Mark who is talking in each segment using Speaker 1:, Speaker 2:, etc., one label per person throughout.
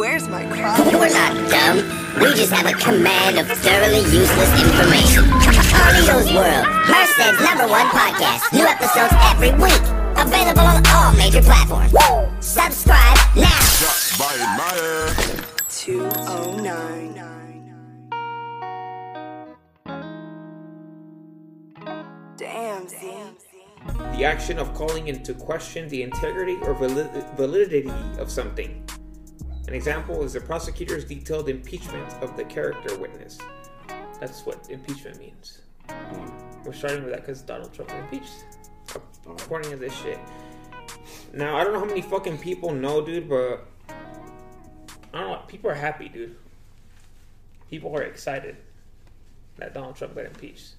Speaker 1: Where's my crop?
Speaker 2: We're not dumb. We just have a command of thoroughly useless information. Carlito's World, Merced's number one podcast. New episodes every week. Available on all major platforms. Subscribe now.
Speaker 3: By Meyer.
Speaker 1: 209. Damn, Z.
Speaker 4: the action of calling into question the integrity or vali- validity of something. An example is the prosecutor's detailed impeachment of the character witness. That's what impeachment means. We're starting with that because Donald Trump impeached, according to this shit. Now I don't know how many fucking people know, dude, but I don't know. People are happy, dude. People are excited that Donald Trump got impeached.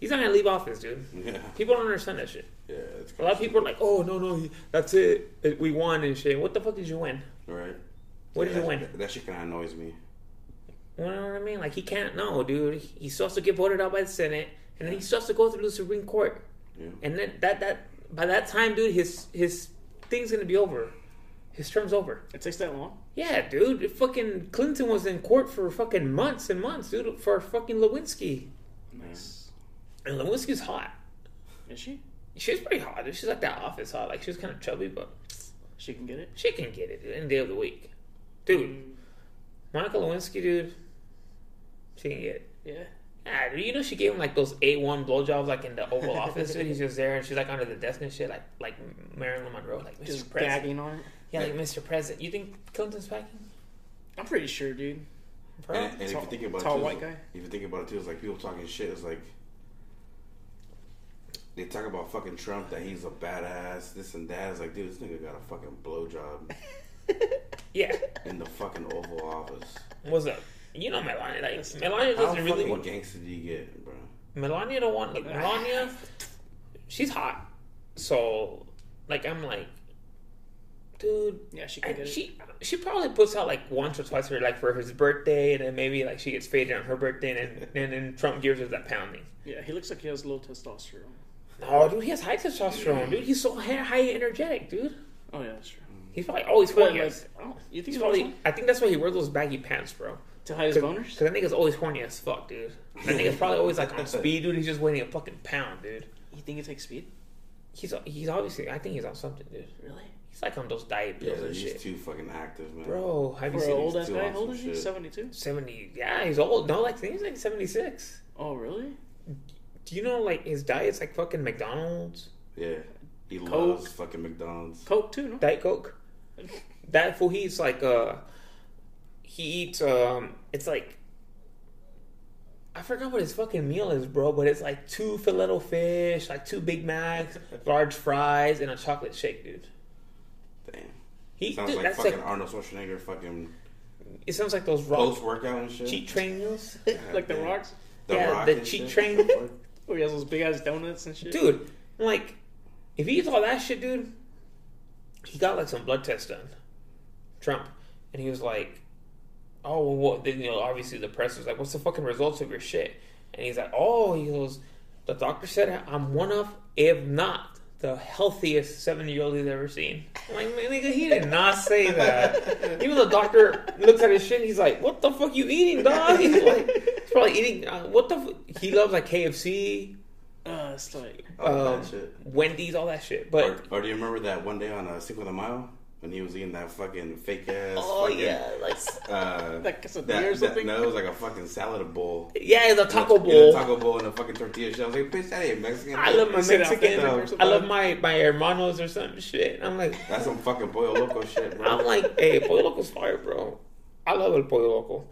Speaker 4: He's not gonna leave office, dude.
Speaker 5: Yeah.
Speaker 4: People don't understand that shit.
Speaker 5: Yeah, it's
Speaker 4: A lot of people are like, "Oh no, no, he- that's it. It- We won and shit." What the fuck did you win?
Speaker 5: right.
Speaker 4: What
Speaker 5: yeah,
Speaker 4: did you
Speaker 5: that,
Speaker 4: win?
Speaker 5: That shit kind of annoys me.
Speaker 4: You know what I mean? Like he can't know, dude. He's supposed to get voted out by the Senate, and then he's supposed to go through the Supreme Court,
Speaker 5: Yeah.
Speaker 4: and then that that by that time, dude, his his thing's gonna be over. His term's over.
Speaker 6: It takes that long.
Speaker 4: Yeah, dude. Fucking Clinton was in court for fucking months and months, dude, for fucking Lewinsky.
Speaker 6: Nice.
Speaker 4: And Lewinsky's hot.
Speaker 6: Is she?
Speaker 4: She's pretty hot. Dude. She's like that office hot. Like she's kind of chubby, but
Speaker 6: She can get it.
Speaker 4: she can get it dude, any day of the week, dude. Monica Lewinsky, dude, she can get it.
Speaker 6: Yeah.
Speaker 4: Ah, dude, you know she gave him like those A one blowjobs like in the Oval Office. Dude, he's just there and she's like under the desk and shit, like like Marilyn Monroe, like Mr.
Speaker 6: Just
Speaker 4: President.
Speaker 6: gagging on it.
Speaker 4: Yeah, like Mr. President. You think Clinton's packing?
Speaker 6: I'm pretty sure, dude.
Speaker 4: Bro,
Speaker 5: And, and if you
Speaker 6: Tall-
Speaker 5: think about
Speaker 6: tall
Speaker 5: it, too,
Speaker 6: white
Speaker 5: it's like-
Speaker 6: guy?
Speaker 5: If you think about it too, it's like people talking shit. It's like they talk about fucking Trump that he's a badass, this and that. It's like, dude, this nigga got a fucking blowjob
Speaker 4: yeah.
Speaker 5: in the fucking Oval Office.
Speaker 4: What's up? You know Melania. Like Melania doesn't really
Speaker 5: fucking
Speaker 4: want.
Speaker 5: gangster do you get, bro?
Speaker 4: Melania don't want. Like Melania, she's hot. So, like, I'm like, dude.
Speaker 6: Yeah, she can
Speaker 4: And
Speaker 6: get it.
Speaker 4: she she probably puts out like once or twice for like for his birthday, and then maybe like she gets faded on her birthday, and then, and then Trump gives her that pounding.
Speaker 6: Yeah, he looks like he has low testosterone.
Speaker 4: Oh, dude, he has high testosterone, dude. He's so high, high energetic, dude.
Speaker 6: Oh yeah, that's true.
Speaker 4: He's probably always horny.
Speaker 6: like,
Speaker 4: as-
Speaker 6: oh, you think
Speaker 4: He's
Speaker 6: he's
Speaker 4: probably. I think that's why he wears those baggy pants, bro.
Speaker 6: to hide his boners?
Speaker 4: Because that nigga's always horny as fuck, dude. That nigga's probably always like on speed, dude. He's just weighing a fucking pound, dude.
Speaker 6: You think it takes speed?
Speaker 4: He's he's obviously. I think he's on something, dude.
Speaker 6: Really?
Speaker 4: He's like on those diet
Speaker 5: Yeah,
Speaker 4: pills and
Speaker 5: he's
Speaker 4: shit,
Speaker 5: too fucking active, man.
Speaker 4: bro. Have you
Speaker 6: For an
Speaker 4: seen
Speaker 6: old ass guy,
Speaker 5: on
Speaker 6: how old is he? Seventy two.
Speaker 4: seventy? Yeah, he's old. No, like I think he's like seventy six.
Speaker 6: Oh really?
Speaker 4: Do you know like his diet's like fucking McDonald's,
Speaker 5: Yeah, he
Speaker 6: Coke.
Speaker 5: loves fucking McDonald's.
Speaker 6: Coke too, no?
Speaker 4: Diet Coke? That fool he eats like uh, he eats um, it's like. I forgot what his fucking meal is, bro, but it's like two filet fish, like two Big Macs, large fries, and a chocolate shake, dude.
Speaker 5: Damn,
Speaker 4: He,
Speaker 5: sounds
Speaker 4: dude,
Speaker 5: like
Speaker 4: that's
Speaker 5: fucking
Speaker 4: like
Speaker 5: Arnold Schwarzenegger, fucking
Speaker 4: it sounds like those raw
Speaker 5: post workout and shit.
Speaker 4: cheat train meals,
Speaker 6: like the rocks?
Speaker 5: The
Speaker 4: Yeah,
Speaker 5: Rock
Speaker 4: the
Speaker 5: and
Speaker 4: cheat
Speaker 5: shit.
Speaker 4: train.
Speaker 6: Oh, he has those big ass donuts and shit.
Speaker 4: dude. Like, if he eats all that shit, dude, he got like some blood tests done, Trump, and he was like, "Oh, well, what?" Then you know, obviously the press was like, "What's the fucking results of your shit?" And he's like, "Oh, he goes, the doctor said I'm one of, if not." The healthiest seven year old he's ever seen. I'm like, man, nigga, he did not say that. Even the doctor looks at his shit and he's like, What the fuck you eating, dog? He's like, he's probably eating, uh, what the f-? He loves like KFC,
Speaker 6: It's like
Speaker 5: All
Speaker 4: um,
Speaker 5: that shit.
Speaker 4: Wendy's, all that shit. But
Speaker 5: Or, or do you remember that one day on uh, Cinco de Mayo when he was eating that fucking fake ass?
Speaker 4: oh
Speaker 5: fucking,
Speaker 4: yeah, like
Speaker 5: Uh,
Speaker 6: Like
Speaker 5: that,
Speaker 6: or
Speaker 5: that- no, it was like a fucking salad bowl.
Speaker 4: yeah, the taco
Speaker 5: In a
Speaker 4: bowl.
Speaker 5: taco bowl and a fucking tortilla shell. I was like, bitch, that ain't Mexican.
Speaker 4: I love my Mexican. I love my my hermanos or some shit. I'm like,
Speaker 5: That's some fucking pollo loco shit, bro.
Speaker 4: I'm like, hey, pollo loco's fire, bro. I love el pollo loco,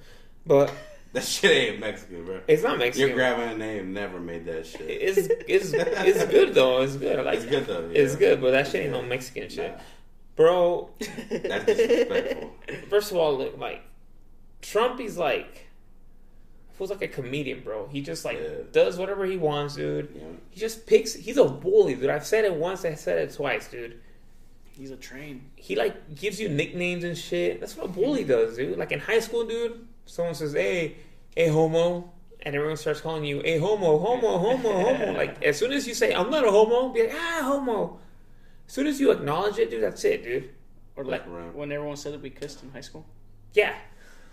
Speaker 4: but
Speaker 5: that shit ain't Mexican, bro.
Speaker 4: it's not Mexican.
Speaker 5: Your grandma name never made that shit.
Speaker 4: It's it's it's good though. It's good. I like
Speaker 5: It's good though.
Speaker 4: It's good, but that shit ain't no Mexican shit, bro.
Speaker 5: That's disrespectful.
Speaker 4: First of all, look, like Trump, he's like feels like a comedian, bro. He just like
Speaker 5: Yeah.
Speaker 4: does whatever he wants, dude.
Speaker 5: Yeah.
Speaker 4: He just picks. He's a bully, dude. I've said it once. I said it twice, dude.
Speaker 6: he's a train.
Speaker 4: He like gives you nicknames and shit. That's what a bully does, dude. Like in high school, dude. Someone says, "Hey, hey, homo," and everyone starts calling you, "Hey, homo, homo, homo, homo." Like as soon as you say, "I'm not a homo," be like, "Ah, homo." As soon as you acknowledge it, dude, that's it, dude.
Speaker 6: Or like
Speaker 5: Right.
Speaker 6: when everyone said that we kissed in high school.
Speaker 4: Yeah,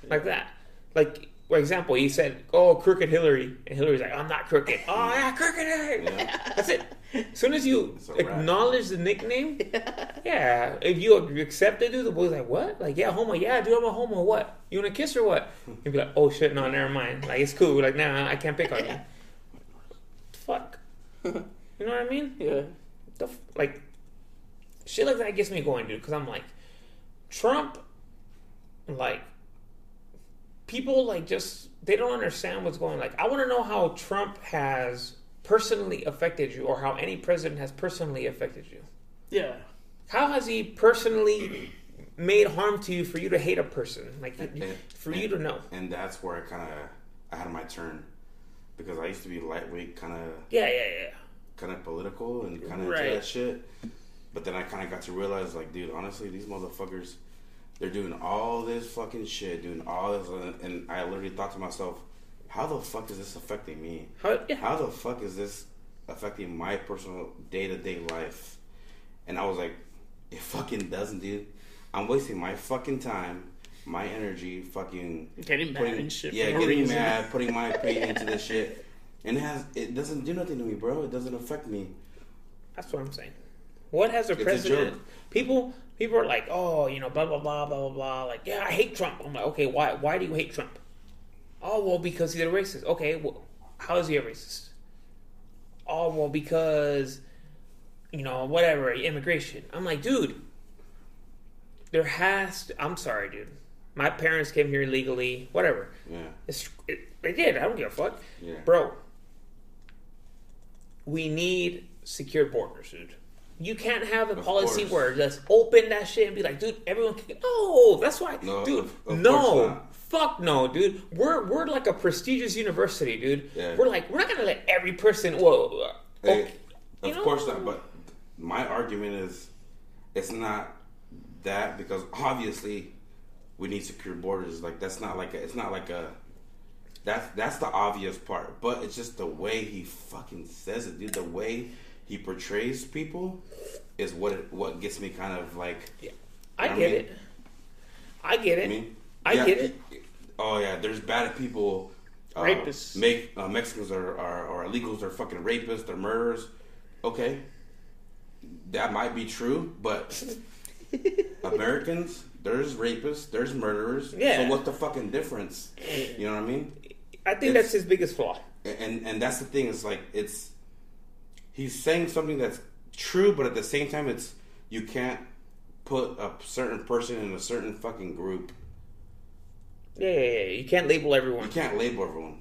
Speaker 4: like that. Like, for example, he said, "Oh, crooked Hillary," and Hillary's like, "I'm not crooked." Oh yeah, crooked Hillary.
Speaker 5: Yeah.
Speaker 4: That's it. As soon as you
Speaker 5: a
Speaker 4: acknowledge the nickname, yeah. If you accept it, dude, the boy's like, "What? Like, yeah, homo? Yeah, dude, I'm a homo. What? You want to kiss or what?" You'd be like, "Oh shit, no, never mind. Like, it's cool. Like, nah, I can't pick on you." Fuck. You know what I mean?
Speaker 6: Yeah.
Speaker 4: the f- like shit like that gets me going, dude. Because I'm like, Trump, like people like just they don't understand what's going. on. Like I want to know how Trump has personally affected you, or how any president has personally affected you.
Speaker 6: Yeah.
Speaker 4: How has he personally made harm to you for you to hate a person? Like
Speaker 5: And-
Speaker 4: for you to know.
Speaker 5: And that's where I kind of I had my turn because I used to be lightweight, kind of
Speaker 4: Yeah, yeah, yeah.
Speaker 5: kind of political and kind of
Speaker 4: Right.
Speaker 5: that shit. But then I kind of got to realize, like, dude, honestly, these motherfuckers, they're doing all this fucking shit, doing all this, and- I literally thought to myself, how the fuck is this affecting me?
Speaker 4: How, yeah.
Speaker 5: How the fuck is this affecting my personal day to day life? And I was like, it fucking doesn't, dude. I'm wasting my fucking time, my energy, fucking
Speaker 6: Getting mad
Speaker 5: putting-
Speaker 6: and shit.
Speaker 5: Yeah, getting
Speaker 6: reason.
Speaker 5: mad, putting my opinion into this shit, and it has it doesn't do nothing to me, bro. It doesn't affect me.
Speaker 4: That's what I'm saying. What has a
Speaker 5: a
Speaker 4: president? people people are like, oh, you know, blah blah blah blah blah blah. Like, yeah, I hate Trump. I'm like, okay, why why do you hate Trump? Oh well, because he's a racist. Okay, well, how is he a racist? Oh well, because you know whatever immigration. I'm like, dude, there has. To, I'm sorry, dude. My parents came here illegally. Whatever.
Speaker 5: Yeah,
Speaker 4: It's, it, they did. I don't give a fuck.
Speaker 5: Yeah.
Speaker 4: Bro, we need secure borders, dude. You can't have a
Speaker 5: Of
Speaker 4: policy
Speaker 5: course.
Speaker 4: where just open that shit and be like, dude, everyone can. No, that's why,
Speaker 5: No,
Speaker 4: dude.
Speaker 5: of-
Speaker 4: no, fuck no, dude. We're we're like a prestigious university, dude.
Speaker 5: Yeah.
Speaker 4: We're like we're not gonna let every person. Whoa,
Speaker 5: Hey,
Speaker 4: okay,
Speaker 5: of
Speaker 4: know?
Speaker 5: course not. But my argument is, it's not that because obviously we need secure borders. Like that's not like a, it's not like a. That's that's the obvious part, but it's just the way he fucking says it, dude. The way he portrays people is what it, what gets me kind of like.
Speaker 4: Yeah.
Speaker 5: I
Speaker 4: get
Speaker 5: I mean?
Speaker 4: it. I get it.
Speaker 5: I mean,
Speaker 4: I
Speaker 5: yeah,
Speaker 4: get it.
Speaker 5: Oh yeah, there's bad people. Uh,
Speaker 6: Rapists.
Speaker 5: Make uh, Mexicans are, are are illegals. They're fucking rapists. They're murderers. Okay, that might be true, but Americans, there's rapists, there's murderers.
Speaker 4: Yeah.
Speaker 5: So what's the fucking difference? You know what I mean?
Speaker 4: I think
Speaker 5: it's-
Speaker 4: that's his biggest flaw.
Speaker 5: And and that's the thing. It's like it's he's saying something that's true, but at the same time, it's you can't put a certain person in a certain fucking group.
Speaker 4: Yeah, yeah, yeah. You can't label everyone.
Speaker 5: You can't label everyone.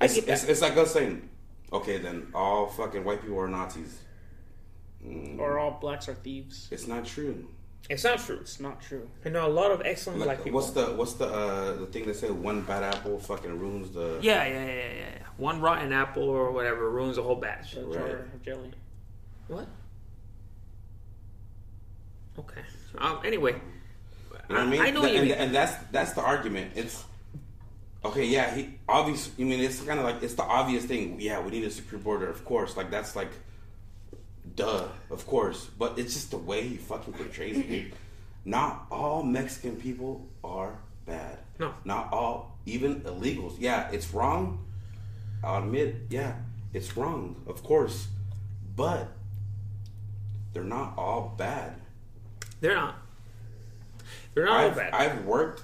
Speaker 4: I
Speaker 5: It's,
Speaker 4: get that.
Speaker 5: it's, it's like us saying, okay, then all fucking white people are Nazis. Mm.
Speaker 6: Or all blacks are thieves.
Speaker 5: It's not true.
Speaker 4: It's not true.
Speaker 6: It's not true.
Speaker 4: I know a lot of excellent
Speaker 5: Like,
Speaker 4: black people.
Speaker 5: what's the what's the uh, the thing that said one bad apple fucking ruins the
Speaker 4: Yeah, yeah, yeah, yeah, yeah. One rotten apple or whatever ruins a whole batch.
Speaker 6: A
Speaker 5: Right.
Speaker 6: jar of jelly.
Speaker 4: What? Okay. Um. Anyway,
Speaker 5: You know what I mean?
Speaker 4: I know
Speaker 5: Th-
Speaker 4: you
Speaker 5: and,
Speaker 4: mean.
Speaker 5: and that's that's the argument. It's okay. Yeah, he obvious. I mean, it's kind of like it's the obvious thing. Yeah, we need a secure border, of course. Like that's like, duh, of course. But it's just the way he fucking portrays it. Dude. Not all Mexican people are bad.
Speaker 4: No.
Speaker 5: Not all, even illegals. Yeah, it's wrong. I'll admit. Yeah, it's wrong, of course. But they're not all bad.
Speaker 4: They're not. They're not
Speaker 5: I've,
Speaker 4: bad.
Speaker 5: I've worked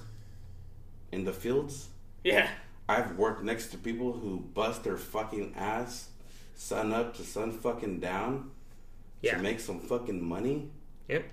Speaker 5: in the fields.
Speaker 6: Yeah.
Speaker 5: I've worked next to people who bust their fucking ass, sun up to sun fucking down,
Speaker 4: yeah.
Speaker 5: to make some fucking money.
Speaker 4: Yep.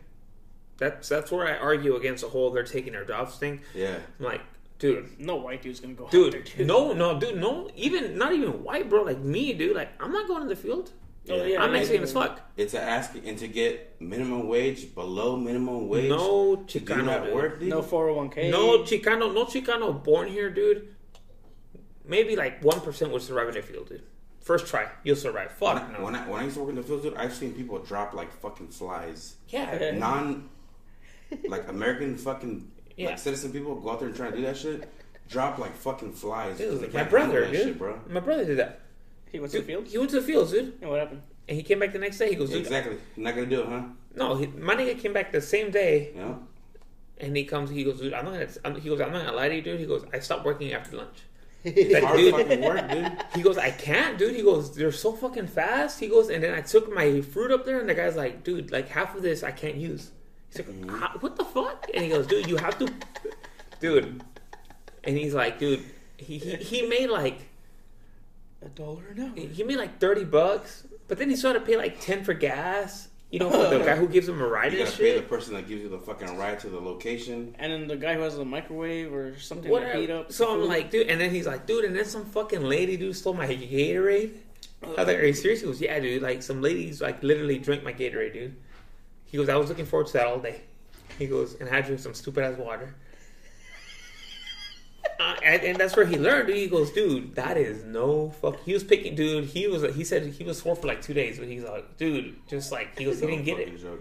Speaker 4: That's that's where I argue against the whole they're taking our jobs thing.
Speaker 5: Yeah,
Speaker 4: I'm like, dude,
Speaker 6: No white dude's gonna go out there,
Speaker 4: dude,
Speaker 6: dude.
Speaker 4: no, no, dude, no, even not even white, bro. Like me, dude. Like I'm not going to the field.
Speaker 6: Oh, yeah,
Speaker 4: I'm
Speaker 6: yeah,
Speaker 4: Mexican
Speaker 6: yeah.
Speaker 4: as fuck.
Speaker 5: it's a asking and to get minimum wage, below minimum wage.
Speaker 4: No
Speaker 5: to do
Speaker 4: Chicano,
Speaker 5: that
Speaker 4: dude.
Speaker 5: work, dude.
Speaker 6: No 401k.
Speaker 4: No Chicano, no Chicano born here, dude. Maybe like one percent would survive in the field, dude. First try, you'll survive.
Speaker 5: when,
Speaker 4: Fuck
Speaker 5: I,
Speaker 4: no.
Speaker 5: when I when I used to work in the fields, dude, I've seen people drop like fucking flies.
Speaker 4: yeah,
Speaker 5: Non, like American fucking
Speaker 4: Yeah.
Speaker 5: like citizen people go out there and try to do that shit. Drop like fucking flies.
Speaker 4: dude, my brother, dude.
Speaker 5: shit, bro.
Speaker 4: My brother did that.
Speaker 6: He went to the
Speaker 4: Dude,
Speaker 6: field.
Speaker 4: he went to the fields, dude,
Speaker 6: And what happened?
Speaker 4: and he came back the next day. He goes, dude,
Speaker 5: Exactly. You're not gonna do it, huh?
Speaker 4: no, he, my nigga came back the same day.
Speaker 5: You know?
Speaker 4: And he comes, he goes, dude, I'm not gonna, I'm, he goes, I'm not gonna lie to you, dude. He goes, I stopped working after lunch. Like, dude,
Speaker 5: work, dude.
Speaker 4: he goes, I can't, dude. He goes, they're so fucking fast. He goes, and then I took my fruit up there, and the guy's like, dude, like half of this I can't use. He's like, mm-hmm. "How- what the fuck? And he goes, dude, you have to, dude. And he's like, dude, he he, he made like
Speaker 6: A dollar an hour.
Speaker 4: he made like thirty bucks, but then he still had to pay like ten for gas. You know, for the guy who gives him a ride
Speaker 5: You gotta pay the person that gives you the fucking ride to the location.
Speaker 6: And then the guy who has the microwave or something to heat up.
Speaker 4: So I'm
Speaker 6: food.
Speaker 4: like, dude, and then he's like, dude, and then some fucking lady, dude, stole my Gatorade. Oh, I was like, are you serious? He goes, yeah, dude. Like some ladies, like literally drink my Gatorade, dude. He goes, I was looking forward to that all day. He goes, and I drink some stupid ass water. Uh, and, and that's where he learned. Dude. He goes, dude, that is no fuck. He was picking, dude. He was, he said he was sore for like two days, but he's like, dude, just like he goes, he didn't get it.
Speaker 5: Fucking joke,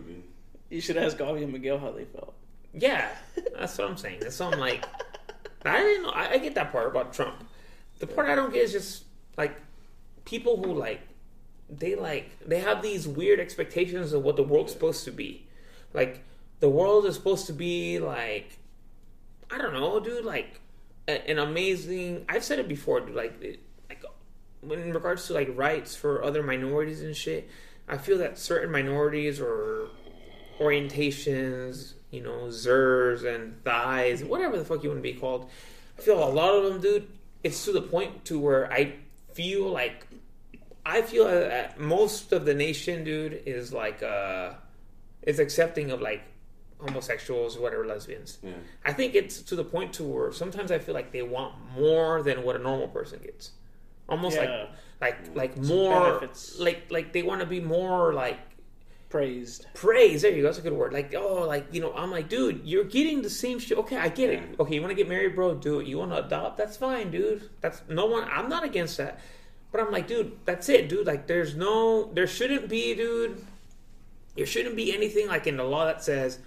Speaker 6: you should ask Gavi and Miguel how they felt.
Speaker 4: Yeah, that's what I'm saying. That's what I'm like. I didn't know. I, I get that part about Trump. The part I don't get is just like people who like they like they have these weird expectations of what the world's supposed to be. Like the world is supposed to be like I don't know, dude. Like an amazing. I've said it before. Like like in regards to like rights for other minorities and shit. I feel that certain minorities or orientations, you know, zers and thighs, whatever the fuck you want to be called. I feel a lot of them, dude. It's to the point to where I feel like I feel that most of the nation, dude, is like uh, is accepting of like homosexuals, whatever, lesbians.
Speaker 5: Yeah.
Speaker 4: I think it's to the point to where sometimes I feel like they want more than what a normal person gets. Almost
Speaker 6: Yeah.
Speaker 4: like mm. like like more
Speaker 6: benefits.
Speaker 4: like like they want to be more like
Speaker 6: Praised.
Speaker 4: praise. There you go. That's a good word. Like, oh, like you know, I'm like, dude, you're getting the same shit. Okay, I get it. Okay, you want to get married, bro? Do it. You want to adopt? That's fine, dude. That's no one. I'm not against that. But I'm like, dude, that's it, dude. Like, there's no, there shouldn't be, dude. There shouldn't be anything like in the law that says,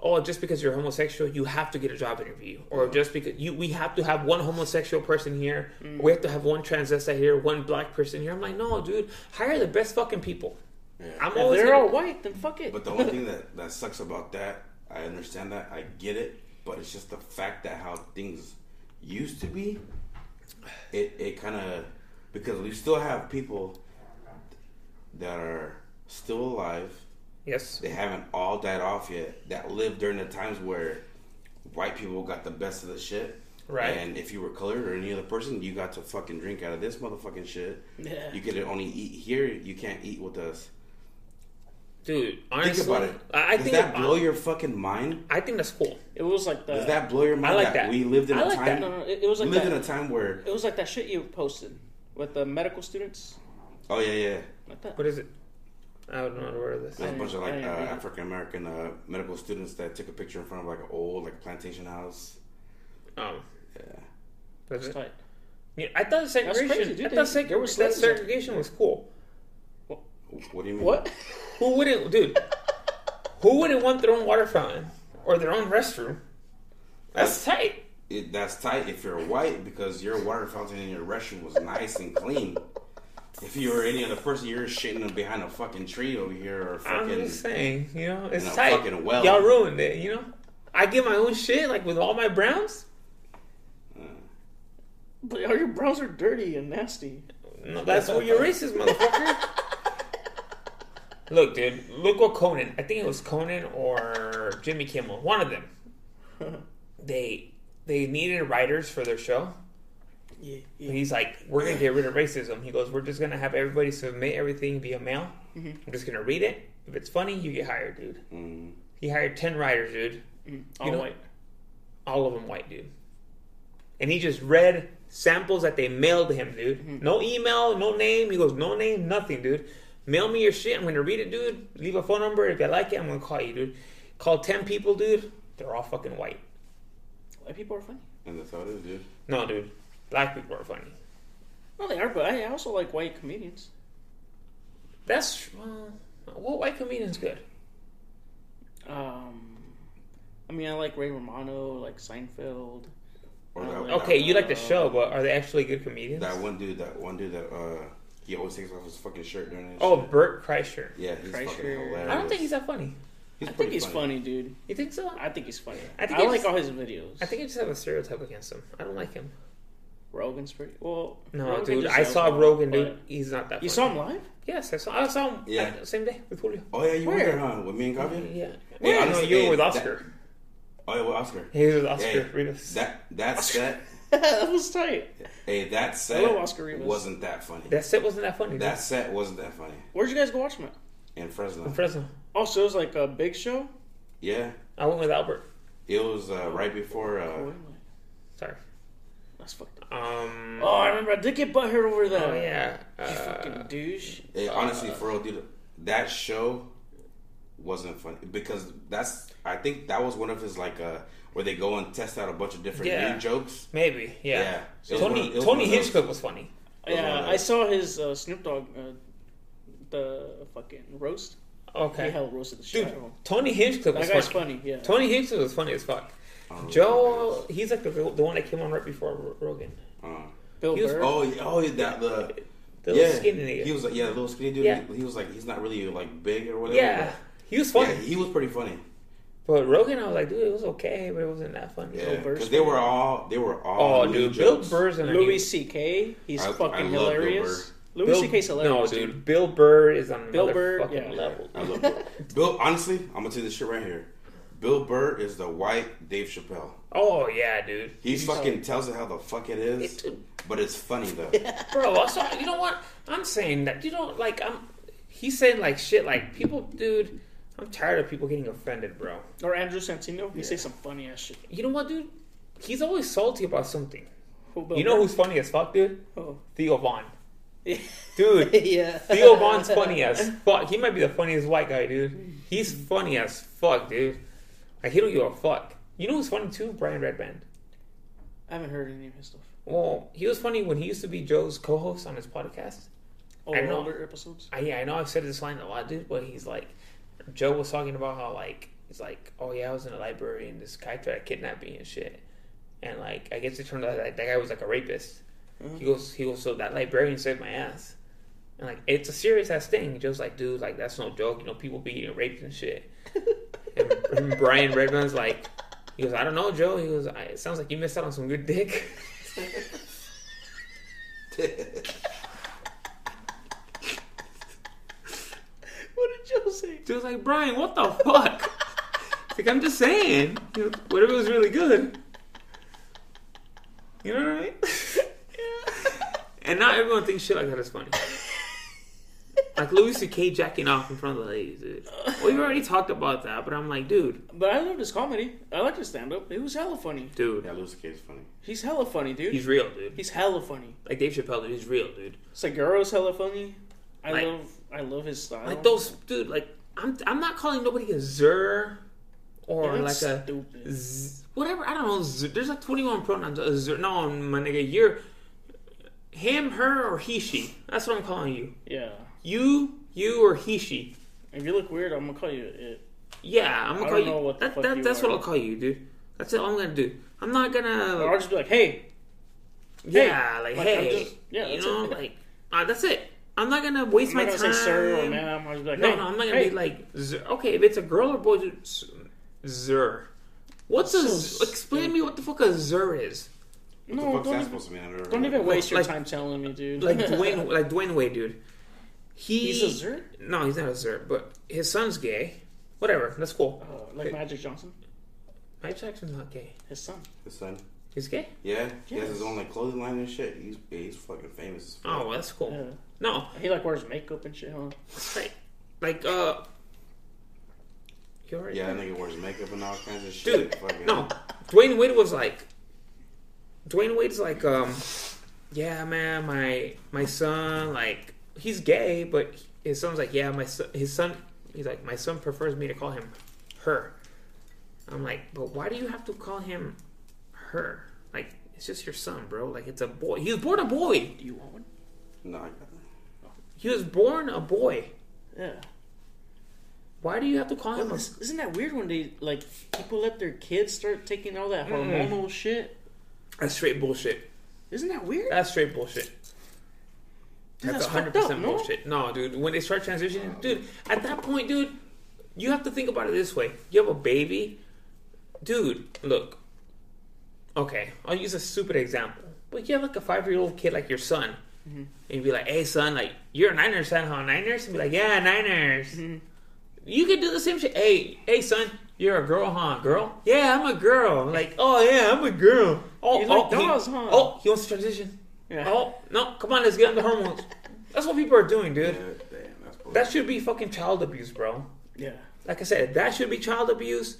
Speaker 4: oh, just because you're homosexual, you have to get a job interview, or mm-hmm. just because you, we have to have one homosexual person here, mm-hmm. we have to have one transvestite here, one black person here. I'm like, no, dude, hire the best fucking people.
Speaker 5: Yeah.
Speaker 4: I'm
Speaker 6: If
Speaker 4: always
Speaker 6: they're
Speaker 4: gonna-
Speaker 6: all white, then fuck it.
Speaker 5: But the only thing that, that sucks about that, I understand that, I get it, but it's just the fact that how things used to be, it, it kind of, because we still have people that are still alive,
Speaker 4: Yes.
Speaker 5: they haven't all died off yet, that lived during the times where white people got the best of the shit.
Speaker 4: Right.
Speaker 5: And if you were colored or any other person, you got to fucking drink out of this motherfucking shit.
Speaker 6: Yeah.
Speaker 5: You could only eat here. You can't eat with us.
Speaker 4: Dude, honestly,
Speaker 5: Think about it.
Speaker 4: I, I
Speaker 5: Does
Speaker 4: think
Speaker 5: that blow your fucking mind?
Speaker 4: I think that's cool.
Speaker 6: it was like the.
Speaker 5: Does that blow your mind?
Speaker 4: like that.
Speaker 5: We lived in
Speaker 4: I
Speaker 5: a
Speaker 4: like
Speaker 5: time.
Speaker 4: that.
Speaker 6: No, no, it, it was
Speaker 5: we lived
Speaker 6: that.
Speaker 5: in a time where.
Speaker 6: It was like that shit you posted with the medical students.
Speaker 5: Oh yeah, yeah.
Speaker 6: Like that.
Speaker 4: What is it? I don't know the word of this.
Speaker 5: There's a bunch of like uh,
Speaker 6: didn't read it.
Speaker 5: African American uh, medical students that took a picture in front of like an old like plantation house.
Speaker 4: Oh,
Speaker 5: Yeah.
Speaker 4: that's it.
Speaker 6: tight.
Speaker 4: Yeah, I thought segregation.
Speaker 6: crazy, dude.
Speaker 4: I thought seg-
Speaker 6: there were
Speaker 4: that segregation was cool.
Speaker 5: What do you mean?
Speaker 6: What?
Speaker 4: Who wouldn't, dude? who wouldn't want their own water fountain or their own restroom? That's tight.
Speaker 5: It, that's tight if you're white because your water fountain and your restroom was nice and clean. If you were any other person, you're shitting behind a fucking tree over here or fucking.
Speaker 4: I'm
Speaker 5: fucking.
Speaker 4: just saying, you know, it's
Speaker 5: in a
Speaker 4: tight.
Speaker 5: fucking well.
Speaker 4: Y'all ruined it, you know. I get my own shit, like with all my browns.
Speaker 6: But all your brows are dirty and nasty.
Speaker 4: No, that's what you're racist, motherfucker. Look, dude. Look what Conan. I think it was Conan or Jimmy Kimmel. One of them. they they needed writers for their show.
Speaker 6: Yeah,
Speaker 4: And he's like, "We're gonna get rid of racism." He goes, "We're just gonna have everybody submit everything via mail. Mm-hmm. I'm just gonna read it. If it's funny, you get hired, dude."
Speaker 5: Mm.
Speaker 4: He hired ten writers, dude. Mm.
Speaker 6: all
Speaker 4: know-
Speaker 6: white.
Speaker 4: all of them white, dude. And he just read samples that they mailed to him, dude. Mm-hmm. No email, no name. He goes, no name, nothing, dude. Mail me your shit. I'm gonna read it, dude. Leave a phone number. If I like it, I'm gonna call you, dude. Call ten people, dude. They're all fucking white.
Speaker 6: White people are funny.
Speaker 5: And that's how it is, dude.
Speaker 4: No, dude. Black people are funny.
Speaker 6: Well, they are, but I also like white comedians.
Speaker 4: That's well, what white comedian's good.
Speaker 6: Um, I mean, I like Ray Romano, like Seinfeld.
Speaker 5: Or that,
Speaker 4: Okay, you like the show, but are they actually good comedians?
Speaker 5: that one dude. That one dude that uh, he always takes off his fucking shirt during his.
Speaker 4: Oh,
Speaker 5: shit.
Speaker 4: Bert Kreischer.
Speaker 5: yeah, he's
Speaker 6: Kreischer.
Speaker 5: fucking hilarious.
Speaker 4: I don't think he's that funny.
Speaker 5: He's
Speaker 6: I think he's funny, dude.
Speaker 4: You think so?
Speaker 6: I think he's funny.
Speaker 4: I
Speaker 6: I,
Speaker 4: think it's-
Speaker 6: like all his videos.
Speaker 4: I think I just have a stereotype against him. I don't like him.
Speaker 6: Rogan's pretty well.
Speaker 4: No,
Speaker 6: Rogan
Speaker 4: dude. I saw
Speaker 6: funny,
Speaker 4: Rogan, dude. He's not that.
Speaker 6: You
Speaker 4: funny.
Speaker 6: saw him live?
Speaker 4: Yes, I saw. I saw him.
Speaker 5: Yeah.
Speaker 4: Yeah, same day with Julio.
Speaker 5: Oh yeah, you were there, huh? With me and Gavi.
Speaker 4: Yeah.
Speaker 5: Hey,
Speaker 4: Wait,
Speaker 5: honestly,
Speaker 4: no, you were
Speaker 5: hey,
Speaker 4: with
Speaker 5: that-
Speaker 4: Oscar.
Speaker 5: Oh yeah, with Oscar.
Speaker 4: He was with Oscar
Speaker 5: Hey,
Speaker 4: Rivas.
Speaker 5: that that set,
Speaker 6: that was tight.
Speaker 5: hey, that set
Speaker 6: love Oscar Rivas.
Speaker 5: wasn't that funny.
Speaker 4: that set wasn't that funny.
Speaker 5: That set wasn't that funny
Speaker 6: Where'd you guys go watch him at?
Speaker 5: in Fresno.
Speaker 4: in Fresno.
Speaker 6: Oh, so it was like a big show.
Speaker 5: Yeah,
Speaker 4: I went with Albert.
Speaker 5: it was uh, right before.
Speaker 6: Oh,
Speaker 5: Uh,
Speaker 6: wait, wait.
Speaker 4: Sorry.
Speaker 6: That's fucked up.
Speaker 4: Um.
Speaker 6: Oh, I remember. I did get butthurt over that.
Speaker 4: oh yeah.
Speaker 6: You
Speaker 4: Uh,
Speaker 6: fucking douche.
Speaker 5: hey, honestly, for real, dude, that show wasn't funny because that's. I think that was one of his like uh where they go and test out a bunch of different
Speaker 4: Yeah.
Speaker 5: new jokes.
Speaker 4: maybe. Yeah.
Speaker 5: Yeah. It was one
Speaker 4: Tony
Speaker 5: of- it was one
Speaker 4: Tony
Speaker 5: of those-
Speaker 4: Hinchcliffe was funny.
Speaker 5: was
Speaker 6: Yeah,
Speaker 5: of
Speaker 6: I saw his uh, Snoop Dogg, uh, the fucking roast. Okay. He
Speaker 4: Okay.
Speaker 6: hell roasted the shit
Speaker 4: Dude,
Speaker 6: out of him.
Speaker 4: Tony Hinchcliffe was
Speaker 6: That guy's
Speaker 4: funny.
Speaker 6: funny. Yeah.
Speaker 4: Tony Hinchcliffe was funny as fuck.
Speaker 5: I
Speaker 4: Joe, he's like the, the one that came on right before Rogan.
Speaker 5: who. Uh,
Speaker 6: Bill
Speaker 4: he was-
Speaker 6: Burr.
Speaker 5: oh, yeah, oh, yeah, that the.
Speaker 4: The
Speaker 5: yeah,
Speaker 4: little skinny nigga.
Speaker 5: he was like, yeah, the little skinny dude.
Speaker 4: Yeah.
Speaker 5: He, he was like, he's not really like big or whatever.
Speaker 4: yeah, he was funny.
Speaker 5: yeah, he was pretty funny.
Speaker 4: But Rogan, I was like, dude, it was okay, but it wasn't that funny.
Speaker 5: Yeah, because they were all they were
Speaker 4: Oh,
Speaker 5: all new
Speaker 4: dude, Bill
Speaker 5: jokes.
Speaker 4: Burr's in a
Speaker 6: Louis
Speaker 4: new-
Speaker 6: C.K. He's
Speaker 5: I- I
Speaker 6: fucking
Speaker 5: love Bill
Speaker 6: hilarious. Louis
Speaker 4: Bill-
Speaker 6: C.K.'s hilarious.
Speaker 4: No, dude, Bill Burr is on
Speaker 6: Bill
Speaker 4: another
Speaker 6: Burr,
Speaker 4: fucking
Speaker 6: yeah.
Speaker 4: level.
Speaker 5: I love Bill. Bill. Honestly, I'm gonna tell you this shit right here. Bill Burr is the white Dave Chappelle.
Speaker 4: Oh yeah, dude.
Speaker 5: He fucking tells it how the fuck it is,
Speaker 4: It-
Speaker 5: but it's funny though.
Speaker 4: bro. Also, you know what? I'm saying that you know, like I'm. He's saying like shit, like people, dude. I'm tired of people getting offended, bro.
Speaker 6: Or Andrew Santino. He says some funny ass shit.
Speaker 4: You know what, dude? He's always salty about something.
Speaker 6: Who,
Speaker 4: You know
Speaker 6: Burr?
Speaker 4: who's funny as fuck, dude?
Speaker 6: Oh.
Speaker 4: Theo
Speaker 6: Von.
Speaker 4: Dude,
Speaker 6: yeah.
Speaker 4: Theo Von's funny as fuck. He might be the funniest white guy, dude. He's funny as fuck, dude. He don't give a fuck. You know who's funny too? Brian Redban.
Speaker 6: I haven't heard any of his stuff.
Speaker 4: Well, he was funny when he used to be Joe's co-host on his podcast.
Speaker 6: Oh,
Speaker 4: I know.
Speaker 6: older episodes.
Speaker 4: I, yeah, I know I've said this line a lot, dude, but he's like, Joe was talking about how like he's like, oh yeah, I was in a library and this guy tried to kidnap me and shit, and like I guess it turned out that that guy was like a rapist. Mm-hmm. He goes, he goes, so that librarian saved my ass, and like it's a serious ass thing. Joe's like, dude, like that's no joke. You know, people be getting raped and shit. and, Brian Redban's like, he goes, I don't know, Joe. He goes, I, it sounds like you missed out on some good dick.
Speaker 6: What did Joe say?
Speaker 4: Joe's like, Brian, what the fuck? Like, I'm just saying. You know, whatever was really good. You know what I mean? and not everyone thinks shit like that is funny. Like Louis C.K. jacking off in front of the ladies, dude. Well, you already talked about that, but I'm like, dude,
Speaker 6: But I loved his comedy. I liked his stand up. It was hella funny.
Speaker 4: dude,
Speaker 5: yeah, Louis K is funny.
Speaker 6: He's hella funny, dude.
Speaker 4: he's real, dude.
Speaker 6: He's hella funny.
Speaker 4: Like Dave Chappelle, dude, he's real, dude.
Speaker 6: Segura's hella funny. I
Speaker 4: Like-
Speaker 6: love I love his style.
Speaker 4: Like those, dude. Like I'm, I'm not calling nobody a zer or
Speaker 6: Yeah,
Speaker 4: like
Speaker 6: that's
Speaker 4: a
Speaker 6: stupid.
Speaker 4: z- whatever. I don't know. Z- there's like 21 pronouns. A zer, no, my nigga, you're him, her, or he, she. That's what I'm calling you.
Speaker 6: Yeah.
Speaker 4: You, you, or he, she.
Speaker 6: If you look weird, I'm gonna call you it.
Speaker 4: Yeah, I'm gonna
Speaker 6: I
Speaker 4: call
Speaker 6: don't
Speaker 4: you.
Speaker 6: know what the
Speaker 4: that,
Speaker 6: fuck
Speaker 4: that,
Speaker 6: you
Speaker 4: that's
Speaker 6: are.
Speaker 4: what I'll call you, dude. That's all I'm gonna do. I'm not gonna.
Speaker 6: I'll just be like, hey,
Speaker 4: yeah, like,
Speaker 6: Like,
Speaker 4: hey,
Speaker 6: I'm just- yeah,
Speaker 4: you
Speaker 6: that's
Speaker 4: know,
Speaker 6: it.
Speaker 4: like, uh, that's it. I'm not gonna waste
Speaker 6: I'm
Speaker 4: my
Speaker 6: not gonna
Speaker 4: time.
Speaker 6: say sir or ma'am. I'll just be like,
Speaker 4: No,
Speaker 6: hey,
Speaker 4: no, I'm not gonna
Speaker 6: hey.
Speaker 4: be like zer. okay. If it's a girl or boy, dude, z- zer. What's a
Speaker 6: So
Speaker 4: z- explain to me what the fuck a zer is?
Speaker 5: What
Speaker 6: No,
Speaker 5: the fuck's
Speaker 6: don't
Speaker 5: that
Speaker 6: even-
Speaker 5: supposed to mean? I never
Speaker 6: Don't even
Speaker 5: of
Speaker 6: waste your
Speaker 4: Like-
Speaker 6: time telling me, dude.
Speaker 4: Like Dwyane, like Dwyane Wade, dude. He,
Speaker 6: He's a zer?
Speaker 4: No, he's not a zer, but his son's gay. Whatever, that's cool.
Speaker 6: Uh, like Magic Johnson,
Speaker 4: Mike Jackson's not gay.
Speaker 6: his son.
Speaker 5: His son.
Speaker 4: He's gay.
Speaker 5: Yeah, he has his own like clothing line and shit. He's he's fucking famous. As fuck.
Speaker 4: Oh, well, that's cool.
Speaker 6: Yeah.
Speaker 4: No,
Speaker 6: He like wears makeup and shit, huh?
Speaker 4: that's right. Like, uh, you already
Speaker 5: yeah, that nigga wears makeup and all kinds of shit.
Speaker 4: dude.
Speaker 5: Fucking-
Speaker 4: No, Dwyane Wade was like, Dwyane Wade's like, um, yeah, man, my my son, like, he's gay, but his son's like, yeah, my son, his son, he's like, my son prefers me to call him her. I'm like, but why do you have to call him her? Like, it's just your son, bro. Like, it's a boy. He was born a boy.
Speaker 6: Do you want one?
Speaker 5: No, I- got oh.
Speaker 4: He was born a boy.
Speaker 6: Yeah.
Speaker 4: Why do you have to call him? A,
Speaker 6: is- isn't that weird when they like people let their kids start taking all that mm-hmm. hormonal shit?
Speaker 4: that's straight bullshit.
Speaker 6: Isn't that weird?
Speaker 4: That's straight bullshit. That's
Speaker 6: that's
Speaker 4: hundred percent bullshit. No, dude. When they start transitioning, dude, at that point, dude, you have to think about it this way. You have a baby, dude. Look, okay, I'll use a stupid example, but you have like a five-year-old kid like your son, mm-hmm. and you'd be like, "Hey, son, like you're a Niners fan, huh? Niners?" And be like, "Yeah, Niners." Mm-hmm. You could do the same shit. Hey, hey, son, you're a girl, huh? Girl? Yeah, I'm a girl. Like, oh yeah, I'm a girl. Oh,
Speaker 6: You
Speaker 4: oh,
Speaker 6: like oh, dolls,
Speaker 4: he,
Speaker 6: huh?
Speaker 4: oh, he wants to transition.
Speaker 6: Yeah.
Speaker 4: Oh no, come on, let's get on the hormones. That's what people are doing, dude.
Speaker 5: Yeah, damn.
Speaker 4: That should be fucking child abuse, bro.
Speaker 6: Yeah.
Speaker 4: Like I said, that should be child abuse.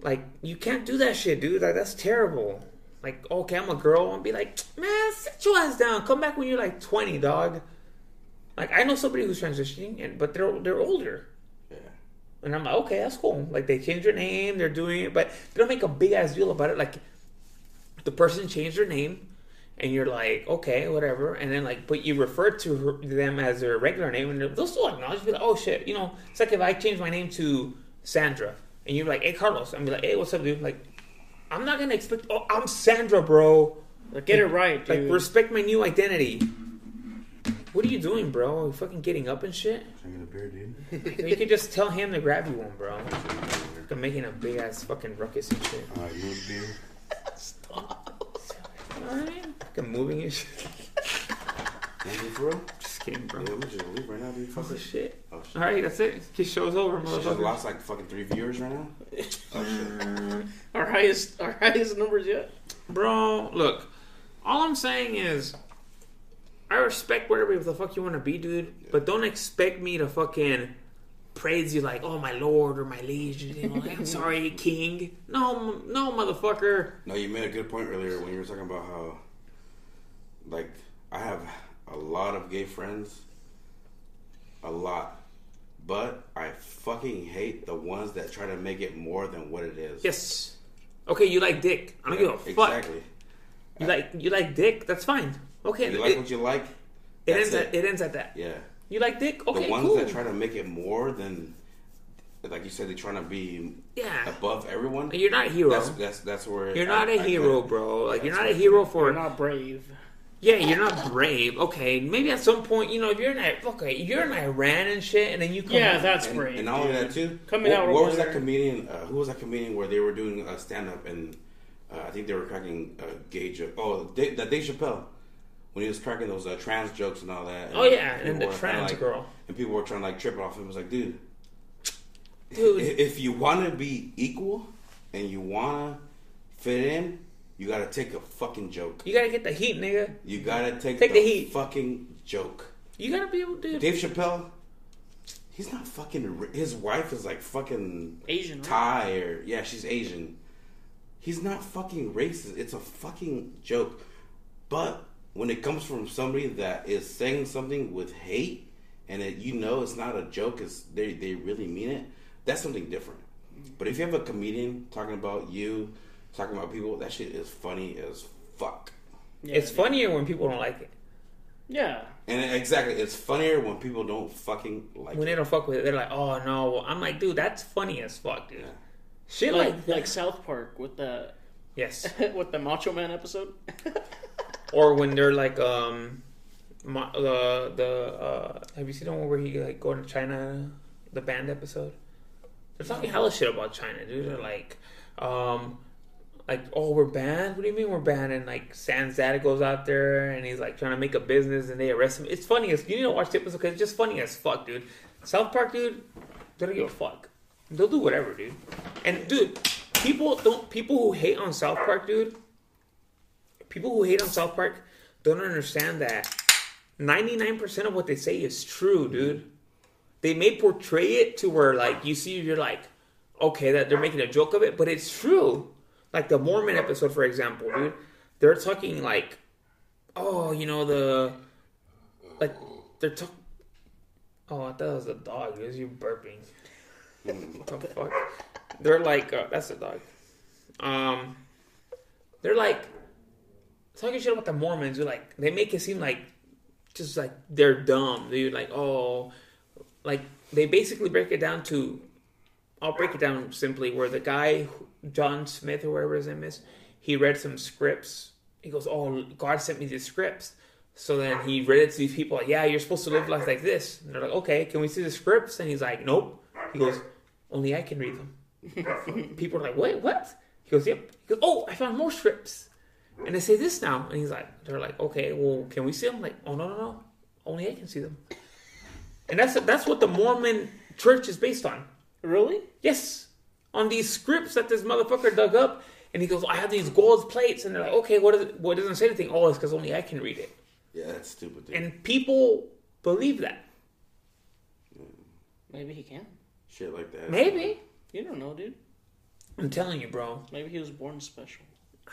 Speaker 4: Like you can't do that shit, dude. Like that's terrible. Like okay, I'm a girl, and be like, man, sit your ass down. Come back when you're like 20, dog. Like I know somebody who's transitioning, and but they're they're older.
Speaker 5: yeah.
Speaker 4: And I'm like, okay, that's cool. Like they changed their name, they're doing it, but they don't make a big ass deal about it. Like the person changed their name, and you're like, okay, whatever. And then like, but you refer to her, them as their regular name, and they'll still acknowledge, you. Be like, oh shit, you know. It's like if I change my name to Sandra, and you're like, hey Carlos, I'm be like, hey, what's up, dude? Like, I'm not gonna expect, oh, I'm Sandra, bro.
Speaker 6: Like, get it right,
Speaker 4: Like, respect my new identity. What are you doing, bro? You fucking getting up and shit?
Speaker 5: Drinking a beer, dude.
Speaker 4: You could just tell him to grab you one, bro. Fucking making a big ass fucking ruckus and shit.
Speaker 5: Uh, you want a beer?
Speaker 4: Alright. Fucking moving and shit.
Speaker 5: Want a for real?
Speaker 4: Just kidding, bro.
Speaker 5: Yeah, we're just gonna leave right now, dude. Fuck
Speaker 4: Oh
Speaker 5: it.
Speaker 4: shit.
Speaker 5: Oh shit.
Speaker 4: Alright, that's it. His show's over,
Speaker 5: Shit just
Speaker 4: motherfucker.
Speaker 5: lost like fucking three viewers right now. Oh shit.
Speaker 6: our highest, our highest numbers yet.
Speaker 4: Bro, look. All I'm saying is, I respect whatever the fuck you want to be, dude. But don't expect me to fucking praise you like, oh my lord or my liege. You know, like, I'm sorry, king. No, no, motherfucker.
Speaker 5: No, you made a good point earlier when you were talking about how, like, I have a lot of gay friends, a lot, but I fucking hate the ones that try to make it more than what it is.
Speaker 4: Yes. Okay, you like dick. I don't
Speaker 5: Yeah,
Speaker 4: give a fuck.
Speaker 5: exactly.
Speaker 4: You like you like dick. That's fine. Okay.
Speaker 5: You like
Speaker 4: it,
Speaker 5: what you like.
Speaker 4: it
Speaker 5: that's
Speaker 4: ends at it ends at that.
Speaker 5: Yeah.
Speaker 4: You like dick? Okay,
Speaker 5: the ones
Speaker 4: cool.
Speaker 5: that try to make it more than, like you said, they're trying to be
Speaker 4: yeah.
Speaker 5: above everyone.
Speaker 4: You're not a hero.
Speaker 5: That's that's that's where
Speaker 4: you're not
Speaker 5: a
Speaker 4: a hero, bro. Like you're not a hero for
Speaker 6: you're not brave.
Speaker 4: Yeah, you're not brave. Okay, maybe at some point, you know, if you're in I- okay, you're in Iran and shit, and then you come
Speaker 6: Yeah,
Speaker 4: out-
Speaker 6: that's
Speaker 5: And,
Speaker 6: brave.
Speaker 5: and not only
Speaker 6: dude.
Speaker 5: that too.
Speaker 6: Coming
Speaker 5: what,
Speaker 6: out
Speaker 5: What
Speaker 6: over
Speaker 5: was that
Speaker 6: there.
Speaker 5: comedian? Uh, who was that comedian where they were doing a stand up and uh, I think they were cracking uh, gay joke. Oh, Dave, that Dave Chappelle when he was cracking those uh, trans jokes and all that.
Speaker 4: Oh, yeah, and
Speaker 5: people
Speaker 4: the
Speaker 5: were kinda
Speaker 4: trans
Speaker 5: like-
Speaker 4: girl.
Speaker 5: and people were trying to like trip off him. It was like, dude,
Speaker 4: Dude.
Speaker 5: i- if you want to be equal and you want to fit in, you got to take a fucking joke.
Speaker 4: You gotta get the heat, nigga.
Speaker 5: You got to take,
Speaker 4: Take
Speaker 5: the,
Speaker 4: the heat.
Speaker 5: fucking joke.
Speaker 4: You gotta be able to. Do it.
Speaker 5: Dave Chappelle, he's not fucking. His wife is like fucking
Speaker 6: Asian, right?
Speaker 5: Thai or yeah, she's Asian. He's not fucking racist. It's a fucking joke. But when it comes from somebody that is saying something with hate, and it, you know it's not a joke, it's they they really mean it. That's something different. Mm-hmm. But if you have a comedian talking about you, talking about people, that shit is funny as fuck.
Speaker 6: Yeah,
Speaker 4: It's funnier when people don't like it.
Speaker 6: Yeah.
Speaker 5: And exactly, it's funnier when people don't fucking like it.
Speaker 4: When
Speaker 5: it.
Speaker 4: they don't fuck with it, they're like, "Oh no." I'm like, dude, that's funny as fuck, dude.
Speaker 5: Yeah.
Speaker 4: Shit like,
Speaker 6: Like like South Park with the
Speaker 4: yes,
Speaker 6: with the Macho Man episode.
Speaker 4: or when they're like, um, ma- the the uh, have you seen the one where he like going to China, the band episode? They're talking hella shit about China, dude. They're like, um, like, oh, we're banned. What do you mean we're banned? And like, Sans goes out there and he's like trying to make a business, and they arrest him. It's funny as you need to watch the episode because it's just funny as fuck, dude. South Park, dude, they don't give a fuck. They'll do whatever, dude. And dude, people don't. People who hate on South Park, dude. People who hate on South Park don't understand that 99% of what they say is true, dude. They may portray it to where, like, you see, you're like, okay, that they're making a joke of it, but it's true. Like the Mormon episode, for example, dude. They're talking like, oh, you know, the. Like, they're talking. Oh, I thought it was a dog. It was you burping. what the fuck? They're like, uh, that's a dog. Um, they're like talking shit about the Mormons. They're like, they make it seem like just like they're dumb, dude. Like, oh, like they basically break it down to. I'll break it down simply. Where the guy John Smith or whatever his name is, he read some scripts. He goes, "Oh, God sent me these scripts." So then he read it to these people. Like, yeah, you're supposed to live life like this. And they're like, "Okay, can we see the scripts?" And he's like, "Nope." He goes, only I can read them. People are like, wait, what? He goes, yep. He goes, oh, I found more scripts." And they say this now. And he's like, they're like, okay, well, can we see them? Like, oh, no, no, no. Only I can see them. And that's that's what the Mormon church is based on.
Speaker 6: Really?
Speaker 4: Yes. On these scripts that this motherfucker dug up. And he goes, I have these gold plates. And they're like, okay, what, is it, what doesn't say anything? Oh, it's because only I can read it.
Speaker 5: Yeah, that's stupid. Dude.
Speaker 4: And people believe that.
Speaker 6: Maybe he can.
Speaker 5: Shit like that.
Speaker 4: Maybe.
Speaker 6: You don't know, dude.
Speaker 4: I'm telling you, bro.
Speaker 6: Maybe he was born special. Ah,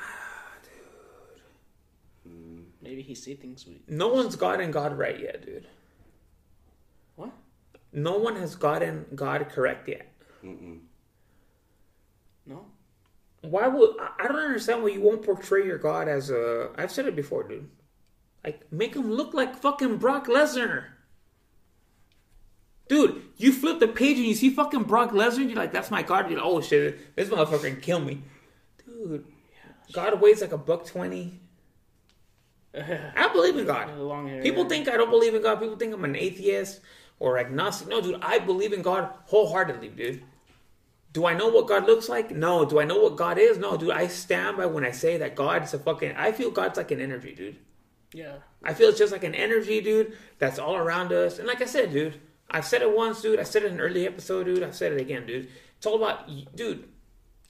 Speaker 6: dude. Maybe he see things we.
Speaker 4: No one's gotten God right yet, dude.
Speaker 6: What?
Speaker 4: No one has gotten God correct yet.
Speaker 6: No.
Speaker 4: Why would I don't understand why you won't portray your God as a I've said it before, dude. Like make him look like fucking Brock Lesnar. Dude, you flip the page and you see fucking Brock Lesnar, and you're like, that's my God. You're like, oh shit, this motherfucker can kill me. Dude, God weighs like a buck twenty. I believe in God.
Speaker 6: The long hair.
Speaker 4: People think I don't believe in God. People think I'm an atheist or agnostic. No, dude, I believe in God wholeheartedly, dude. Do I know what God looks like? No. Do I know what God is? No, dude. I stand by when I say that God's a fucking. I feel God's like an energy, dude.
Speaker 6: Yeah.
Speaker 4: I feel it's just like an energy, dude, that's all around us. And like I said, dude, I've said it once, dude. I said it in an early episode, dude. I've said it again, dude. It's all about, dude.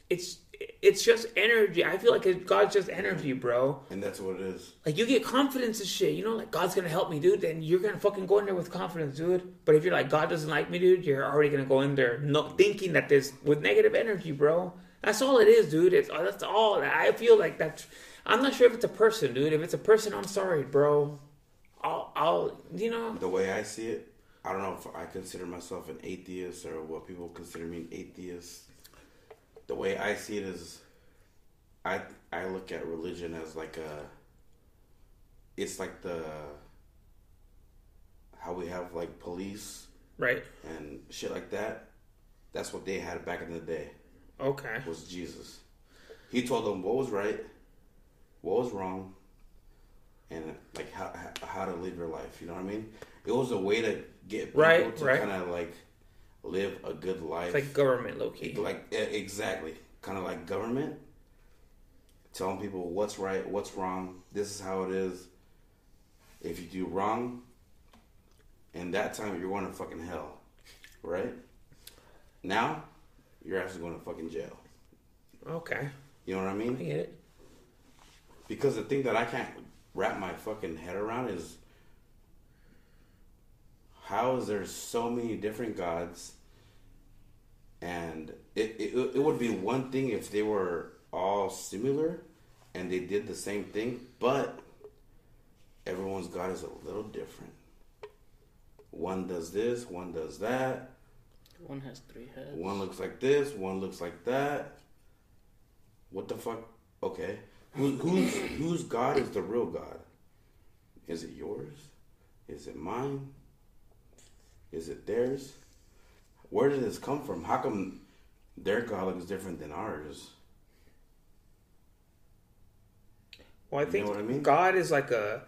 Speaker 4: It's it's just energy. I feel like God's just energy, bro.
Speaker 5: And that's what it is.
Speaker 4: Like you get confidence and shit, you know, like God's gonna help me, dude. Then you're gonna fucking go in there with confidence, dude. But if you're like God doesn't like me, dude, you're already gonna go in there not thinking that there's with negative energy, bro. That's all it is, dude. It's that's all. I feel like that's. I'm not sure if it's a person, dude. If it's a person, I'm sorry, bro. I'll, I'll, you know,
Speaker 5: The way I see it, I don't know if I consider myself an atheist or what people consider me an atheist. The way I see it is, I I look at religion as like a. It's like the. How we have like police
Speaker 4: right?
Speaker 5: and shit like that. That's what they had back in the day.
Speaker 4: Okay,
Speaker 5: was Jesus. He told them what was right, what was wrong, and like how how to live your life. You know what I mean? It was a way to get people
Speaker 4: Right,
Speaker 5: to
Speaker 4: right.
Speaker 5: kind of like live a good life.
Speaker 4: it's like government, low key.
Speaker 5: like exactly, kind of like government, telling people what's right, what's wrong. This is how it is. If you do wrong, in that time you're going to fucking hell, right? Now, you're actually going to fucking jail.
Speaker 4: Okay,
Speaker 5: You know what I mean?
Speaker 4: I get it.
Speaker 5: Because the thing that I can't wrap my fucking head around is how is there so many different gods and it, it, it would be one thing if they were all similar and they did the same thing but everyone's god is a little different one does this one does that
Speaker 6: One has three heads.
Speaker 5: one looks like this, one looks like that. What the fuck? Okay. Who, who's, whose God is the real God? Is it yours? Is it mine? Is it theirs? Where did this come from? How come their God looks different than ours?
Speaker 4: Well, I
Speaker 5: You
Speaker 4: think
Speaker 5: know what I mean?
Speaker 4: God is like a.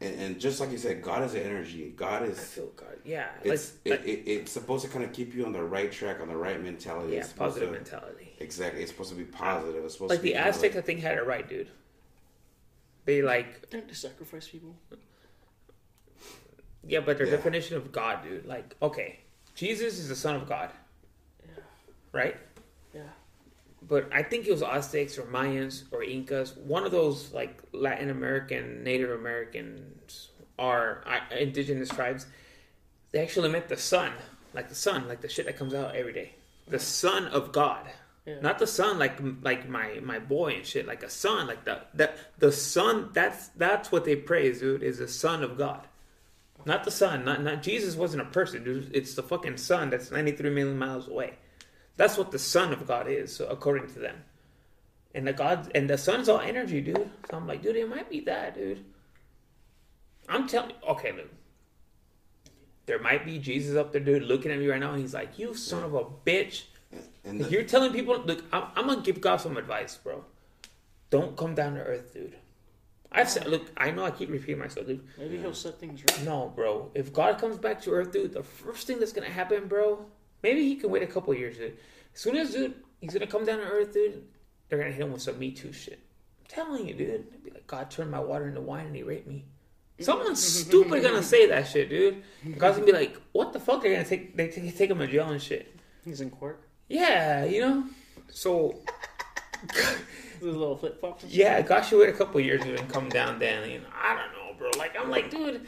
Speaker 5: And, and just like you said, God is energy. God
Speaker 4: I
Speaker 5: is.
Speaker 4: feel God. Yeah,
Speaker 5: It's
Speaker 4: like,
Speaker 5: it, it, it's supposed to kind of keep you on the right track, on the right mentality.
Speaker 4: yeah,
Speaker 5: It's
Speaker 4: positive
Speaker 5: to-
Speaker 4: mentality.
Speaker 5: Exactly. It's supposed to be positive. It's supposed
Speaker 4: Like
Speaker 5: to be
Speaker 4: the
Speaker 5: kinda
Speaker 4: Aztecs, I think had it right, dude. They like
Speaker 6: Didn't they sacrifice people?
Speaker 4: Yeah, but their
Speaker 5: Yeah.
Speaker 4: definition of God, dude. Like, okay, Jesus is the Son of God,
Speaker 6: Yeah.
Speaker 4: right?
Speaker 6: Yeah.
Speaker 4: But I think it was Aztecs or Mayans or Incas, one of those like Latin American, Native Americans are uh, indigenous tribes. They actually meant the sun, like the sun, like the shit that comes out every day. The Son of God,
Speaker 6: Yeah.
Speaker 4: not the son like like my my boy and shit. Like a son, like the that the son. That's that's what they praise, dude. Is the Son of God. Not the sun. Not not Jesus wasn't a person, dude. It's the fucking sun that's ninety three million miles away. That's what the Son of God is, according to them. And the God and the sun's all energy, dude. So I'm like, dude, it might be that, dude. I'm telling okay, look. There might be Jesus up there, dude, looking at me right now, and he's like, "You son of a bitch."
Speaker 5: And the,
Speaker 4: You're telling people, look, I'm, I'm gonna give God some advice, bro. Don't come down to earth, dude. I've said, look, I know I keep repeating myself, dude.
Speaker 6: Maybe he'll set things right.
Speaker 4: No, bro. If God comes back to earth, dude, the first thing that's gonna happen, bro, Maybe he can wait a couple years, dude. As soon as dude, he's gonna come down to earth, dude. They're gonna hit him with some Me Too shit. I'm telling you, dude. They'd be like, God turned my water into wine and he raped me. Someone's stupid gonna say that shit, dude. God's gonna be like, what the fuck? They're gonna take they take, take him to jail and shit.
Speaker 6: He's in court.
Speaker 4: Yeah, you know. So
Speaker 6: With his little flip flops.
Speaker 4: yeah, God you wait a couple years dude, and come down Danny. You know, I don't know, bro. Like I'm like, dude.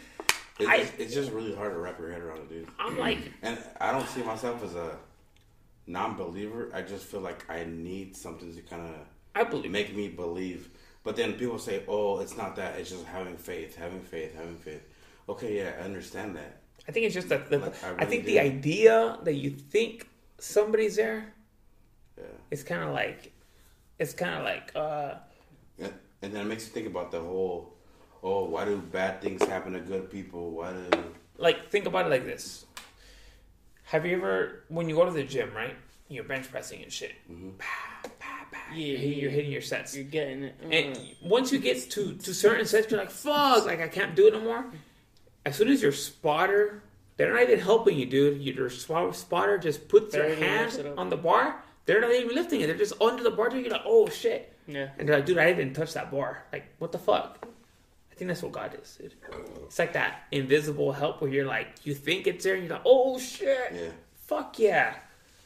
Speaker 5: It,
Speaker 4: I-
Speaker 5: it's, it's just really hard to wrap your head around it, dude.
Speaker 4: I'm like,
Speaker 5: And I don't see myself as a non-believer. I just feel like I need something to kind of
Speaker 4: I believe.
Speaker 5: make me believe. But then people say, "Oh, it's not that. It's just having faith, having faith, having faith." Okay, yeah, I understand that.
Speaker 4: I think it's just that the,
Speaker 5: Like, I
Speaker 4: I, think
Speaker 5: do.
Speaker 4: the idea that you think somebody's there
Speaker 5: Yeah.
Speaker 4: is kind of like it's kind of like uh
Speaker 5: Yeah, and then it makes you think about the whole, oh, why do bad things happen to good people? Why do
Speaker 4: like think about it like this. Have you ever when you go to the gym, right? You're bench pressing and shit. Bah, bah, bah,
Speaker 6: Yeah,
Speaker 4: you're, hitting-
Speaker 6: yeah.
Speaker 4: you're hitting your sets.
Speaker 6: You're getting it.
Speaker 4: And
Speaker 6: Uh,
Speaker 4: once you get to to certain sets, you're like, "Fuck!" Like I can't do it no more. As soon as your spotter, they're not even helping you, dude. Your spotter just puts their
Speaker 6: Barely
Speaker 4: hand on the bar. They're not even lifting it. They're just under the bar. Dude. You're like, "Oh shit!"
Speaker 6: yeah.
Speaker 4: And they're like, "Dude, I didn't even touch that bar. Like, what the fuck?" I think that's what God is, dude. It's like that invisible help where you're like, you think it's there, and you're like, "Oh shit!"
Speaker 5: yeah?
Speaker 4: Fuck yeah.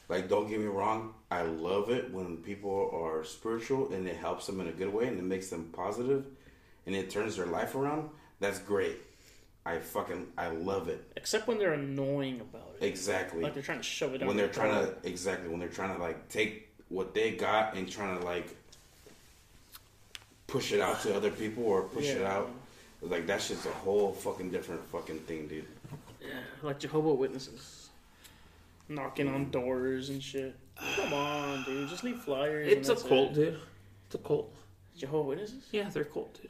Speaker 5: Like, don't get me wrong. I love it when people are spiritual and it helps them in a good way and it makes them positive and it turns their life around. That's great. I fucking I love it.
Speaker 6: Except when they're annoying about it.
Speaker 5: Exactly.
Speaker 6: Like they're trying to shove it
Speaker 5: when they're trying
Speaker 6: throat.
Speaker 5: to exactly when they're trying to like take what they got and trying to like push it out to other people or push it out like that's just a whole fucking different fucking thing dude Yeah,
Speaker 6: like Jehovah Witnesses, knocking on mm-hmm. doors and shit. Come on, dude, just leave flyers. and
Speaker 4: It's a
Speaker 6: that's
Speaker 4: cult,
Speaker 6: it.
Speaker 4: dude. It's a cult.
Speaker 6: Jehovah Witnesses,
Speaker 4: Yeah, they're a cult, dude.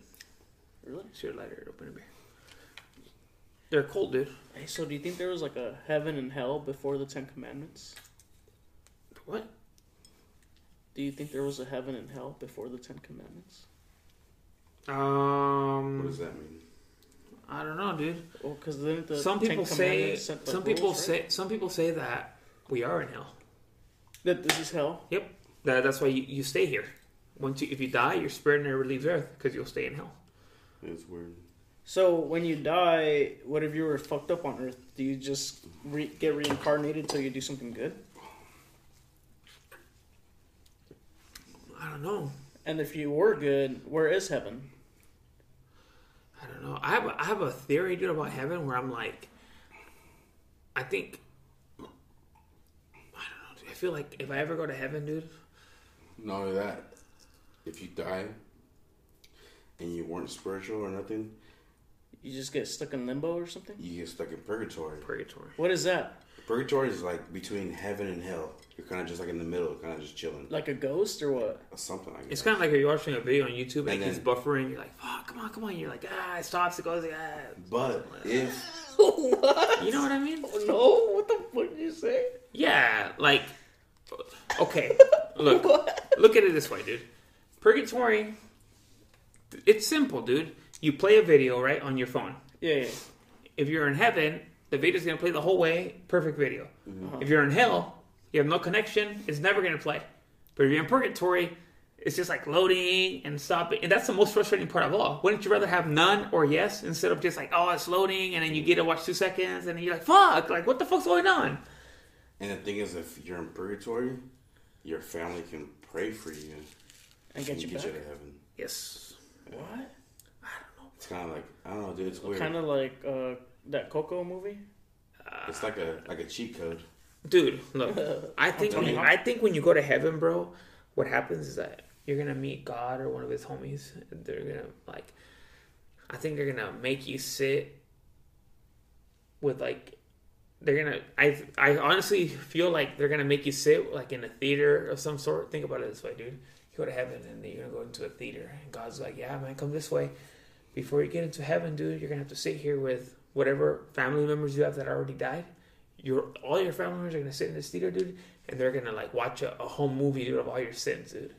Speaker 6: really?
Speaker 4: Sure, lighter it open a beer. They're a cult, dude.
Speaker 6: Hey, so do you think there was like a heaven and hell before the Ten Commandments?
Speaker 4: What?
Speaker 6: Do you think there was a heaven and hell before the Ten Commandments?
Speaker 4: Um,
Speaker 5: what does that mean
Speaker 4: I don't know, dude.
Speaker 6: Well, because then the
Speaker 4: some
Speaker 6: Ten
Speaker 4: people say
Speaker 6: Commandments set the
Speaker 4: some people
Speaker 6: rules,
Speaker 4: say some people say that we are in hell.
Speaker 6: that this is hell.
Speaker 4: Yep. That, that's why you, you stay here. Once you if you die, your spirit never leaves Earth because you'll stay in hell.
Speaker 5: it's weird
Speaker 6: So when you die, what if you were fucked up on Earth? Do you just re- get reincarnated until you do something good?
Speaker 4: I don't know.
Speaker 6: And if you were good, where is heaven?
Speaker 4: I don't know. I have a, I have a theory, dude, about heaven where I'm like, I think. I don't know. Dude. I feel like if I ever go to heaven, dude,
Speaker 5: not only that if you die and you weren't spiritual or nothing
Speaker 6: You just get stuck in limbo or something?
Speaker 5: you get stuck in purgatory
Speaker 4: purgatory.
Speaker 6: What is that?
Speaker 5: purgatory is like between heaven and hell you're kind of just like in the middle kind of just chilling
Speaker 6: Like a ghost or what?
Speaker 5: something like that.
Speaker 4: It's kind of like you're watching a video on YouTube and,
Speaker 5: And
Speaker 4: it keeps buffering. You're like, fuck, come on, come on. You're like, ah, it stops. It goes, ah.
Speaker 5: but if
Speaker 6: what?
Speaker 4: You know what I mean?
Speaker 6: No, what the fuck did you say?
Speaker 4: Yeah, like, okay, look, look at it this way, dude. Purgatory, it's simple, dude. You play a video right on your phone.
Speaker 6: Yeah, yeah.
Speaker 4: If you're in heaven, the video's gonna play the whole way, perfect video. Mm-hmm. If you're in hell, you have no connection, it's never gonna play. But if you're in purgatory, it's just like loading and stopping, and that's the most frustrating part of all. Wouldn't you rather have none or yes instead of just like, oh, it's loading, and then you get to watch two seconds, and then you're like, fuck, like what the fuck's going on?
Speaker 5: and the thing is if you're in purgatory your family can pray for you
Speaker 6: And get you
Speaker 5: get
Speaker 6: back?
Speaker 5: you to heaven
Speaker 4: Yes.
Speaker 6: What?
Speaker 5: It's kind of like i don't know dude it's weird
Speaker 6: Kind of like uh, that Coco movie?
Speaker 5: it's like a like a cheat code
Speaker 4: Dude, look, I think when you, I think when you go to heaven, bro, what happens is that you're gonna meet God or one of his homies. and They're gonna like, I think they're gonna make you sit with like, they're gonna. I I honestly feel like they're gonna make you sit like in a theater of some sort. Think about it this way, dude. You go to heaven and then you're gonna go into a theater, and God's like, yeah, man, come this way. Before you get into heaven, dude, you're gonna have to sit here with whatever family members you have that already died your all your family members are gonna sit in this theater, dude, and they're gonna like watch a, a home movie, dude, of all your sins, dude.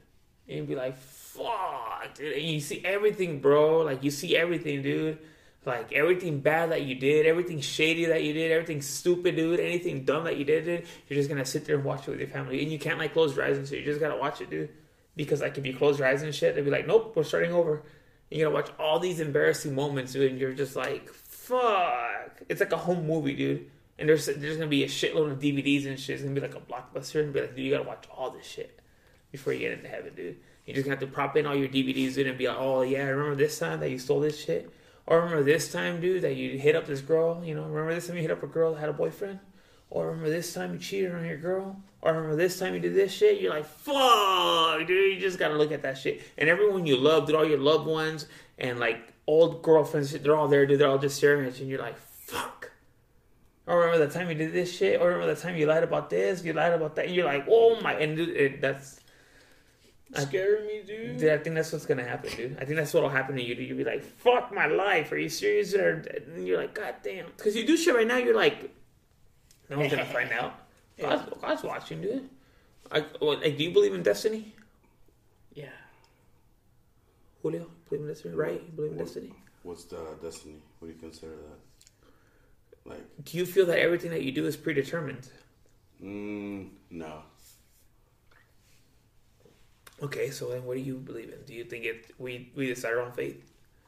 Speaker 4: And be like, fuck, dude. And you see everything, bro. Like you see everything, dude. Like everything bad that you did, everything shady that you did, everything stupid, dude, anything dumb that you did, dude, you're just gonna sit there and watch it with your family, and you can't like close your eyes and shit. You just gotta watch it, dude, because like if you close your eyes and shit, they'll be like, nope, we're starting over. You gotta watch all these embarrassing moments, dude, and you're just like, fuck. It's like a home movie, dude. And there's there's gonna be a shitload of DVDs and shit. It's gonna be like a blockbuster, and be like, dude, you gotta watch all this shit before you get into heaven, dude. You're just gonna have to prop in all your DVDs, dude, and be like, oh yeah, remember this time that you stole this shit? Or remember this time, dude, that you hit up this girl? You know, remember this time you hit up a girl that had a boyfriend? Or remember this time you cheated on your girl? Or remember this time you did this shit? You're like, fuck, dude. You just gotta look at that shit. And everyone you love, dude, all your loved ones and like old girlfriends, they're all there, dude. They're all just staring at you, and you're like, fuck. Or remember the time you did this shit? Or remember the time you lied about this? You lied about that? And you're like, oh my, and dude, it, that's
Speaker 6: Scaring me, dude.
Speaker 4: Dude, I think that's what's gonna happen, dude. I think that's what'll happen to you. Dude. You'll be like, "Fuck my life." Are you serious? Or and you're like, "God damn," because you do shit right now. You're like, "No one's gonna find out." God's, God's watching, dude. I, well, like, do you believe in destiny,
Speaker 6: Yeah.
Speaker 4: Julio? Believe in destiny, right? You believe in destiny.
Speaker 5: What's the destiny? What do you consider that? Like,
Speaker 4: Do you feel that everything that you do is predetermined?
Speaker 5: mm, no.
Speaker 4: Okay, so then what do you believe in? Do you think it we we decide our own fate?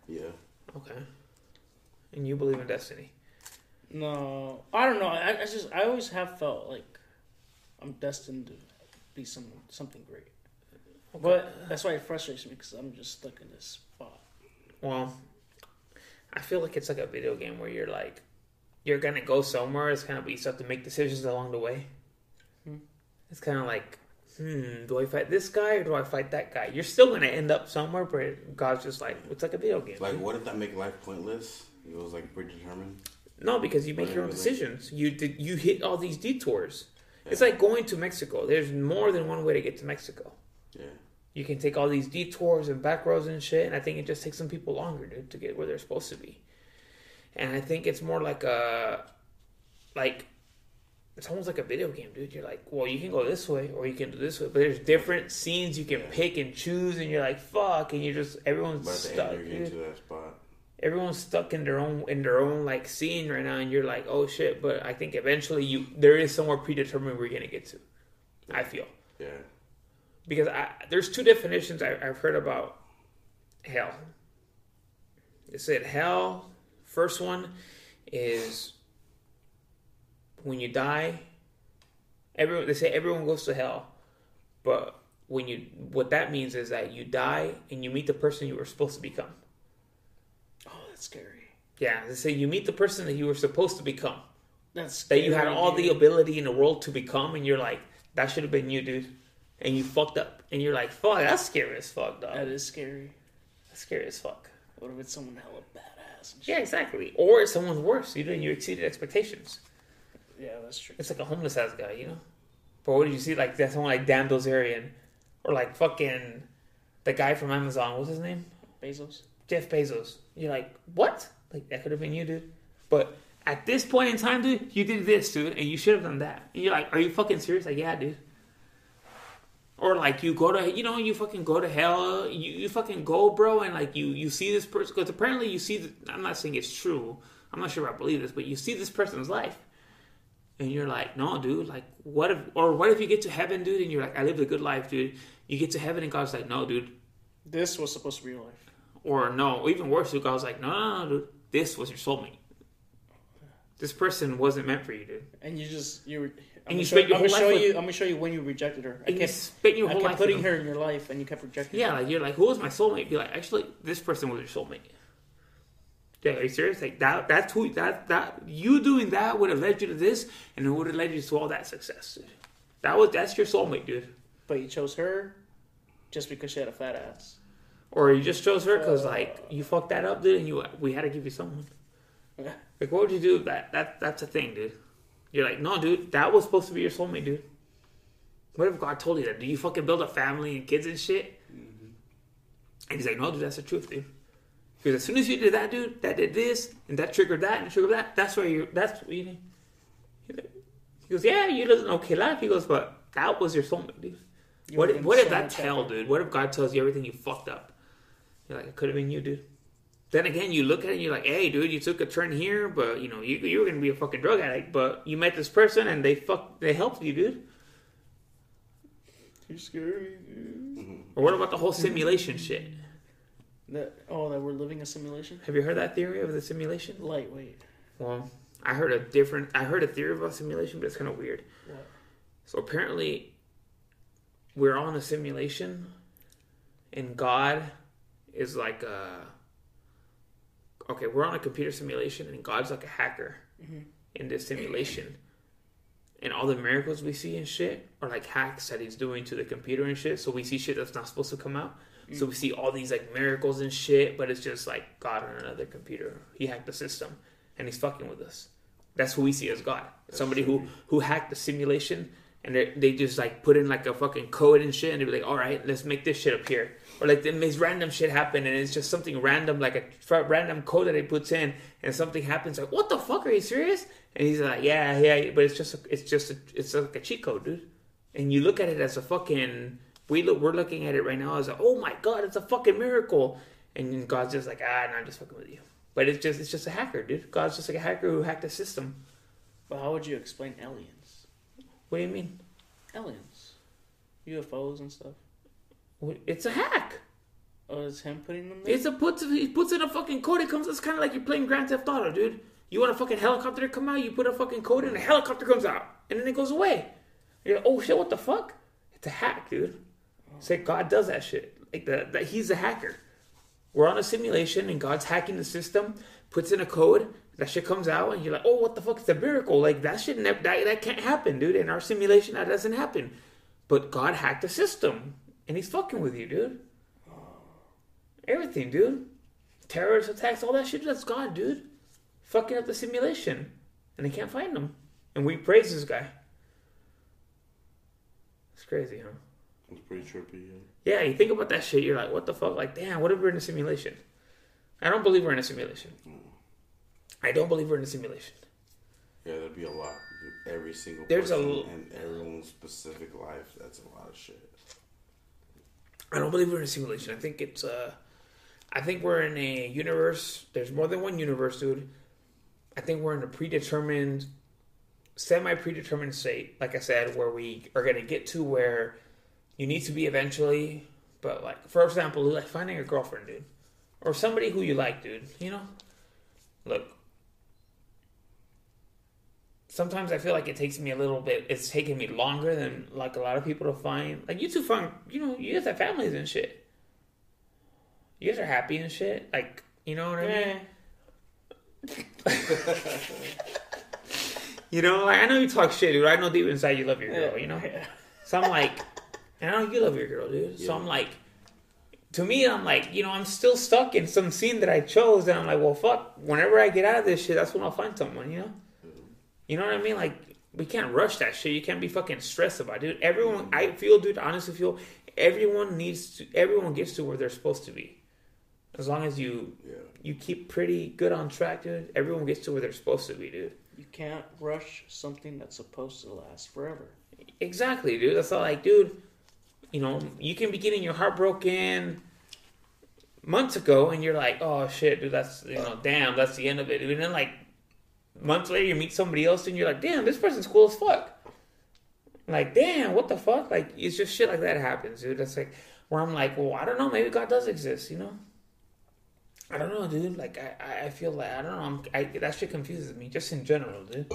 Speaker 5: Yeah.
Speaker 4: Okay, and you believe in destiny.
Speaker 6: No, I don't know. I, I just I always have felt like I'm destined to be some something great. But that's why it frustrates me because I'm just stuck in this spot.
Speaker 4: Well, I feel like it's like a video game where you're like, you're gonna go somewhere. It's kind of, but you still have to make decisions along the way.
Speaker 6: Hmm.
Speaker 4: It's kind of like, hmm, do I fight this guy or do I fight that guy? You're still gonna end up somewhere, but God's just like, it's like a video game.
Speaker 5: Like, what if that make life pointless? It was like predetermined.
Speaker 4: no, because you make your own decisions. You did, you hit all these detours. It's like going to Mexico. There's more than one way to get to Mexico.
Speaker 5: Yeah.
Speaker 4: You can take all these detours and back roads and shit, and I think it just takes some people longer dude, to get where they're supposed to be. And I think it's more like a, like, it's almost like a video game, dude. You're like, well, you can go this way or you can do this way, but there's different scenes you can pick and choose, and you're like, fuck, and you're just everyone's
Speaker 5: the
Speaker 4: stuck.
Speaker 5: end, you're getting
Speaker 4: dude.
Speaker 5: to that spot.
Speaker 4: Everyone's stuck in their own in their own like scene right now, and you're like, oh shit. But I think eventually you there is somewhere predetermined we're gonna get to. I feel
Speaker 5: Yeah.
Speaker 4: because I, there's two definitions I, I've heard about hell. It said hell. First one is when you die. Everyone they say everyone goes to hell, but when you what that means is that you die and you meet the person you were supposed to become.
Speaker 6: That's scary.
Speaker 4: Yeah, they say you meet the person that you were supposed to become.
Speaker 6: That's
Speaker 4: That you had
Speaker 6: scary,
Speaker 4: all the ability in the world to become, and you're like, that should have been you, dude. And you fucked up, and you're like, fuck, that's scary as fuck, dog.
Speaker 6: That is scary.
Speaker 4: That's scary as fuck.
Speaker 6: What if it's someone hella badass? And?
Speaker 4: Yeah, exactly. Or it's someone's worse. You didn't. You exceeded expectations.
Speaker 6: Yeah, that's true.
Speaker 4: It's like a homeless ass guy, you know. But what did you see? Like that someone like Dan Bilzerian, or like fucking the guy from Amazon. What's his name?
Speaker 6: Bezos.
Speaker 4: Jeff Bezos. You're like, what? Like that could have been you, dude. But at this point in time, dude, you did this, dude, and you should have done that. And you're like, are you fucking serious? Like, yeah, dude. Or like you go to, you know, you fucking go to hell. You, you fucking go, bro, and like you you see this person because apparently you see. The, I'm not saying it's true. I'm not sure I believe this, but you see this person's life, and you're like, no, dude. Like, what if? Or what if you get to heaven, dude, and you're like, I lived a good life, dude. You get to heaven, and God's like, no, dude.
Speaker 6: This was supposed to be your life.
Speaker 4: Or no, even worse, dude. was like, no, no, no, dude. This was your soulmate. This person wasn't meant for you, dude.
Speaker 6: And you just you were.
Speaker 4: And
Speaker 6: I'm gonna
Speaker 4: you
Speaker 6: show,
Speaker 4: spent your
Speaker 6: I'm gonna
Speaker 4: whole
Speaker 6: show
Speaker 4: life
Speaker 6: you.
Speaker 4: with-
Speaker 6: I'm gonna show you when you rejected her. I
Speaker 4: And you
Speaker 6: kept,
Speaker 4: spent your
Speaker 6: I
Speaker 4: whole
Speaker 6: kept
Speaker 4: life
Speaker 6: putting her in your life, and you kept rejecting.
Speaker 4: Yeah,
Speaker 6: her.
Speaker 4: like you're like, who was my soulmate? Be like, actually, this person was your soulmate. Yeah, are you serious? Like that? That's who that that you doing that would have led you to this, and it would have led you to all that success. Dude. That was that's your soulmate, dude.
Speaker 6: But you chose her just because she had a fat ass.
Speaker 4: Or you just chose her because like you fucked that up, dude, and you we had to give you someone. Yeah. Like, what would you do with that? That that's a thing, dude. You're like, no, dude, that was supposed to be your soulmate, dude. What if God told you that? Do you fucking build a family and kids and shit? Mm-hmm. And he's like, no, dude, that's the truth, dude. Because as soon as you did that, dude, that did this and that triggered that and triggered that. That's where you. That's what you. Need. He goes, yeah, you live an okay life. He goes, but that was your soulmate, dude.
Speaker 6: You
Speaker 4: What,
Speaker 6: were
Speaker 4: what if that tell, dude? What if God tells you everything you fucked up? You're like, it could have been you, dude. then again, you look at it and you're like, hey, dude, you took a turn here, but you know, you, you were gonna be a fucking drug addict, but you met this person and they fuck, they helped you, dude.
Speaker 6: Too scary, dude. Mm-hmm.
Speaker 4: Or what about the whole simulation shit?
Speaker 6: That, oh, that we're living a simulation?
Speaker 4: Have you heard that theory of the simulation?
Speaker 6: Lightweight.
Speaker 4: Well, I heard a different. I heard a theory about simulation, but it's kind of weird.
Speaker 6: What?
Speaker 4: So apparently, we're all in a simulation, and God is like a. Okay, we're on a computer simulation, and God's like a hacker mm-hmm. in this simulation. And all the miracles we see and shit are like hacks that he's doing to the computer and shit. So we see shit that's not supposed to come out. So we see all these like miracles and shit, but it's just like God on another computer. He hacked the system, and he's fucking with us. That's who we see as God. Somebody who who hacked the simulation, and they just like put in like a fucking code and shit, and they be like, all right, let's make this shit appear. Or like then this random shit happen, and it's just something random, like a random code that he puts in, and something happens. Like, what the fuck? Are you serious? And he's like, yeah, yeah, but it's just a, it's just a, it's like a cheat code, dude. And you look at it as a fucking we look we're looking at it right now as a, oh my god, it's a fucking miracle. And God's just like, ah, no, I'm just fucking with you. But it's just it's just a hacker, dude. God's just like a hacker who hacked a system.
Speaker 6: But how would you explain aliens?
Speaker 4: What do you mean?
Speaker 6: Aliens. UFOs and stuff.
Speaker 4: What- It's a hack.
Speaker 6: Oh, it's him putting them there?
Speaker 4: It's a puts he puts in a fucking code. It comes. It's kind of like you're playing Grand Theft Auto, dude. You want a fucking helicopter to come out? You put a fucking code in, a helicopter comes out, and then it goes away. You're like, oh shit, what the fuck? It's a hack, dude. Oh. It's like God does that shit. Like that, that he's a hacker. We're on a simulation, and God's hacking the system. Puts in a code. That shit comes out, and you're like, oh, what the fuck? It's a miracle. Like that shit. ne- That that can't happen, dude. In our simulation, that doesn't happen. But God hacked the system, and he's fucking with you, dude. Everything, dude. Terrorist attacks, all that shit, that's God, dude. Fucking up the simulation. And they can't find him. And we praise this guy. It's crazy, huh?
Speaker 5: It's pretty trippy. Yeah.
Speaker 4: Yeah, you think about that shit, you're like, what the fuck? Like, damn, what if we're in a simulation? I don't believe we're in a simulation. Mm. I don't believe we're in a simulation.
Speaker 5: Yeah, there'd be a lot. Every single
Speaker 4: There's a
Speaker 5: person
Speaker 4: l-
Speaker 5: and everyone's specific life. That's a lot of shit.
Speaker 4: I don't believe we're in a simulation. I think it's uh I think we're in a universe. There's more than one universe, dude. I think we're in a predetermined semi predetermined state, like I said, where we are gonna get to where you need to be eventually, but like for example, like finding a girlfriend, dude. Or somebody who you like, dude, you know? Look. Sometimes I feel like it takes me a little bit. It's taking me longer than like a lot of people to find. Like you two find, you know, you guys have families and shit. You guys are happy and shit. Like, you know what I mean? You know, like I know you talk shit, dude. I know deep inside you love your girl. You know, so I'm like, and I know you love your girl, dude. So I'm like, to me, I'm like, you know, I'm still stuck in some scene that I chose, and I'm like, well, fuck. Whenever I get out of this shit, that's when I'll find someone. You know, you know what I mean? Like, we can't rush that shit. You can't be fucking stressed about it, dude. Everyone, I feel, dude. Honestly, feel everyone needs to. Everyone gets to where they're supposed to be, as long as you
Speaker 5: Yeah.
Speaker 4: you keep pretty good on track, dude. Everyone gets to where they're supposed to be, dude.
Speaker 6: You can't rush something that's supposed to last forever.
Speaker 4: Exactly, dude. That's all like, dude, you know, you can be getting your heart broken months ago and you're like, oh shit, dude, that's you know, damn, that's the end of it. And then like months later you meet somebody else and you're like, damn, this person's cool as fuck. Like, damn, what the fuck? Like it's just shit like that happens, dude. That's like where I'm like, well, I don't know, maybe God does exist, you know? I don't know, dude. Like I, I- feel like I don't know. I'm, I, that shit confuses me, just in general, dude.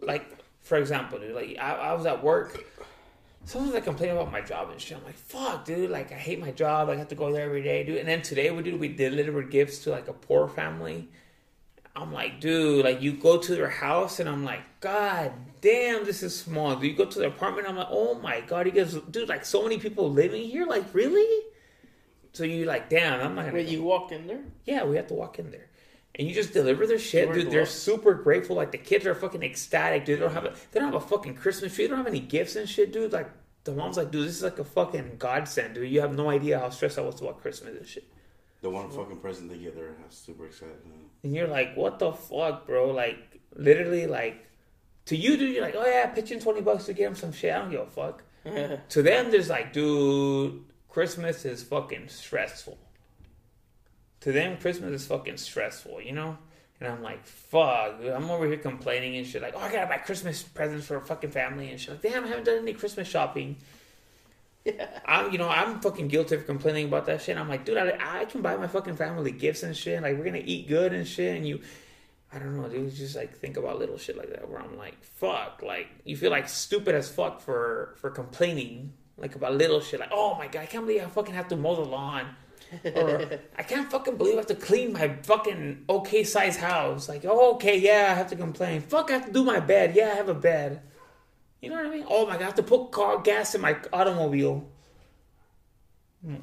Speaker 4: Like for example, dude. Like I, I was at work. Sometimes I complain about my job and shit. I'm like, fuck, dude. Like I hate my job. I have to go there every day, dude. And then today we did we delivered gifts to like a poor family. I'm like, dude, like you go to their house and I'm like, God damn, this is small. Do you go to their apartment? I'm like, oh my god, you guys, dude, like so many people living here. Like really? So you like, damn, I'm not gonna.
Speaker 6: Wait, you walked in there?
Speaker 4: Yeah, we have to walk in there. And you just deliver their shit, dude. They're super grateful. Like the kids are fucking ecstatic, dude. They don't have a they don't have a fucking Christmas tree. They don't have any gifts and shit, dude. Like the mom's like, dude, this is like a fucking godsend, dude. You have no idea how stressed I was about Christmas and shit.
Speaker 5: The one fucking present they get, there, I'm super excited. man.
Speaker 4: And you're like, what the fuck, bro? Like literally, like to you, dude, you're like, oh yeah, pitch in twenty bucks to get them some shit. I don't give a fuck. to them, there's like, dude, Christmas is fucking stressful. to them Christmas is fucking stressful, you know. And I'm like, fuck, dude, I'm over here complaining and shit. Like, oh, I gotta buy Christmas presents for a fucking family and shit. Like, damn, I haven't done any Christmas shopping.
Speaker 6: Yeah.
Speaker 4: I'm, you know, I'm fucking guilty for complaining about that shit. I'm like, dude, I, I can buy my fucking family gifts and shit. Like, we're gonna eat good and shit. And you, I don't know, dude. Just like think about little shit like that, where I'm like, fuck, like you feel like stupid as fuck for for complaining like about little shit. Like, oh my god, I can't believe I fucking have to mow the lawn. or I can't fucking believe I have to clean my fucking okay size house. Like, oh, okay, yeah, I have to complain. Fuck, I have to do my bed. Yeah, I have a bed. You know what I mean? Oh my god, I have to put car gas in my automobile.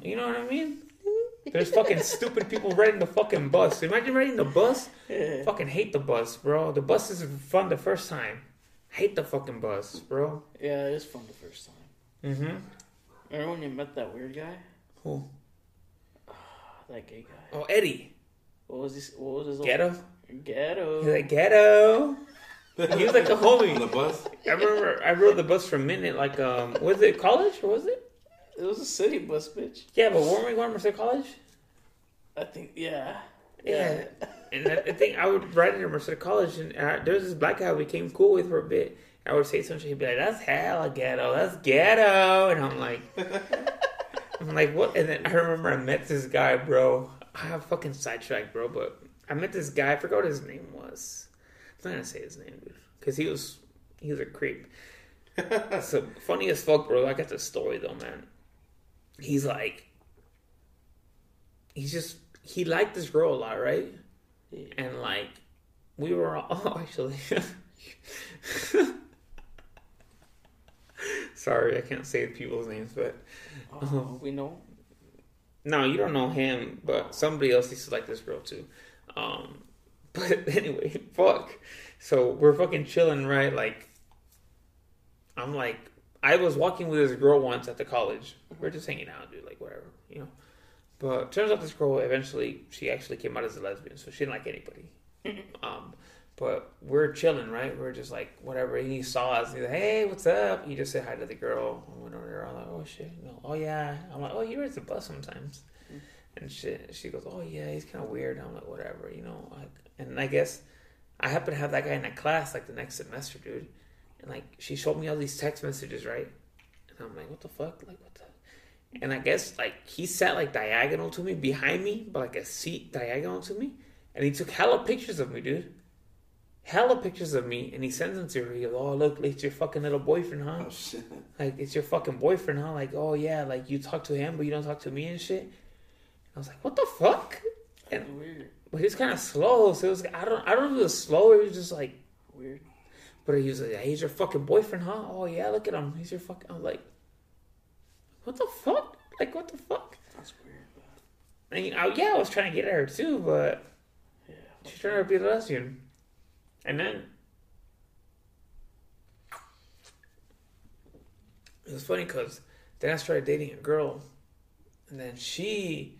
Speaker 4: You know what I mean? There's fucking stupid people riding the fucking bus. Imagine riding the bus. Fucking hate the bus, bro. The bus is fun the first time. Hate the fucking bus, bro.
Speaker 6: Yeah, it is fun the first time.
Speaker 4: Mm-hmm.
Speaker 6: Remember when you met that weird guy?
Speaker 4: Who?
Speaker 6: That gay guy.
Speaker 4: Oh, Eddie.
Speaker 6: What was this? What was his?
Speaker 4: Ghetto.
Speaker 6: Ghetto.
Speaker 4: He's like ghetto. He was like a
Speaker 5: On the bus.
Speaker 4: I remember I rode the bus for a minute. Like, um, was it college or was it?
Speaker 6: It was a city bus, bitch.
Speaker 4: Yeah, but weren't we going to College?
Speaker 6: I think. Yeah.
Speaker 4: Yeah. And I, I think I would ride in Merced College, and I, there was this black guy we came cool with for a bit. I would say something, he'd be like, "That's hella ghetto. That's ghetto," and I'm like, I'm like, what? And then I remember I met this guy, bro. I have fucking sidetracked, bro, but I met this guy. I forgot what his name was. I'm not gonna say his name, dude, because he was he was a creep. so funny as fuck, bro. I got the story though, man. He's like, he's just he liked this girl a lot, right? And like, we were all oh, actually. Sorry, I can't say people's names, but
Speaker 6: Oh, we know.
Speaker 4: no, you don't know him, but somebody else used to like this girl too. Um, but anyway, fuck. So we're fucking chilling, right? Like, I'm like, I was walking with this girl once at the college. We're just hanging out, dude, like whatever, you know. But turns out this girl eventually, she actually came out as a lesbian, so she didn't like anybody. um, but we're chilling, right? We're just like whatever. He saw us. He's like, "Hey, what's up?" He just said hi to the girl. I went over there. I'm like, "Oh shit, no, oh yeah." I'm like, "Oh, he rides the bus sometimes." and shit. She goes, "Oh yeah, he's kind of weird." I'm like, "Whatever, you know." Like, and I guess I happen to have that guy in a class like the next semester, dude. And like, she showed me all these text messages, right? And I'm like, "What the fuck? Like, what the?" And I guess like he sat like diagonal to me, behind me, but like a seat diagonal to me, and he took hella pictures of me, dude. Hella pictures of me, and he sends them to her. He goes, "Oh look, it's your fucking little boyfriend, huh?"
Speaker 5: Oh shit.
Speaker 4: Like it's your fucking boyfriend, huh? Like, oh yeah, like you talk to him, but you don't talk to me and shit. I was like, what the fuck? And
Speaker 6: Weird.
Speaker 4: But he's kind of slow, so it was I don't I don't know if it was slow or he was just like,
Speaker 6: Weird.
Speaker 4: but he was like, yeah, he's your fucking boyfriend, huh? Oh yeah, look at him, he's your fucking. I'm like, what the fuck? Like what the fuck?
Speaker 6: That's weird.
Speaker 4: I mean, I, yeah, I was trying to get at her too, but
Speaker 6: Yeah.
Speaker 4: she's trying to be a lesbian, and then it was funny because then I started dating a girl, and then she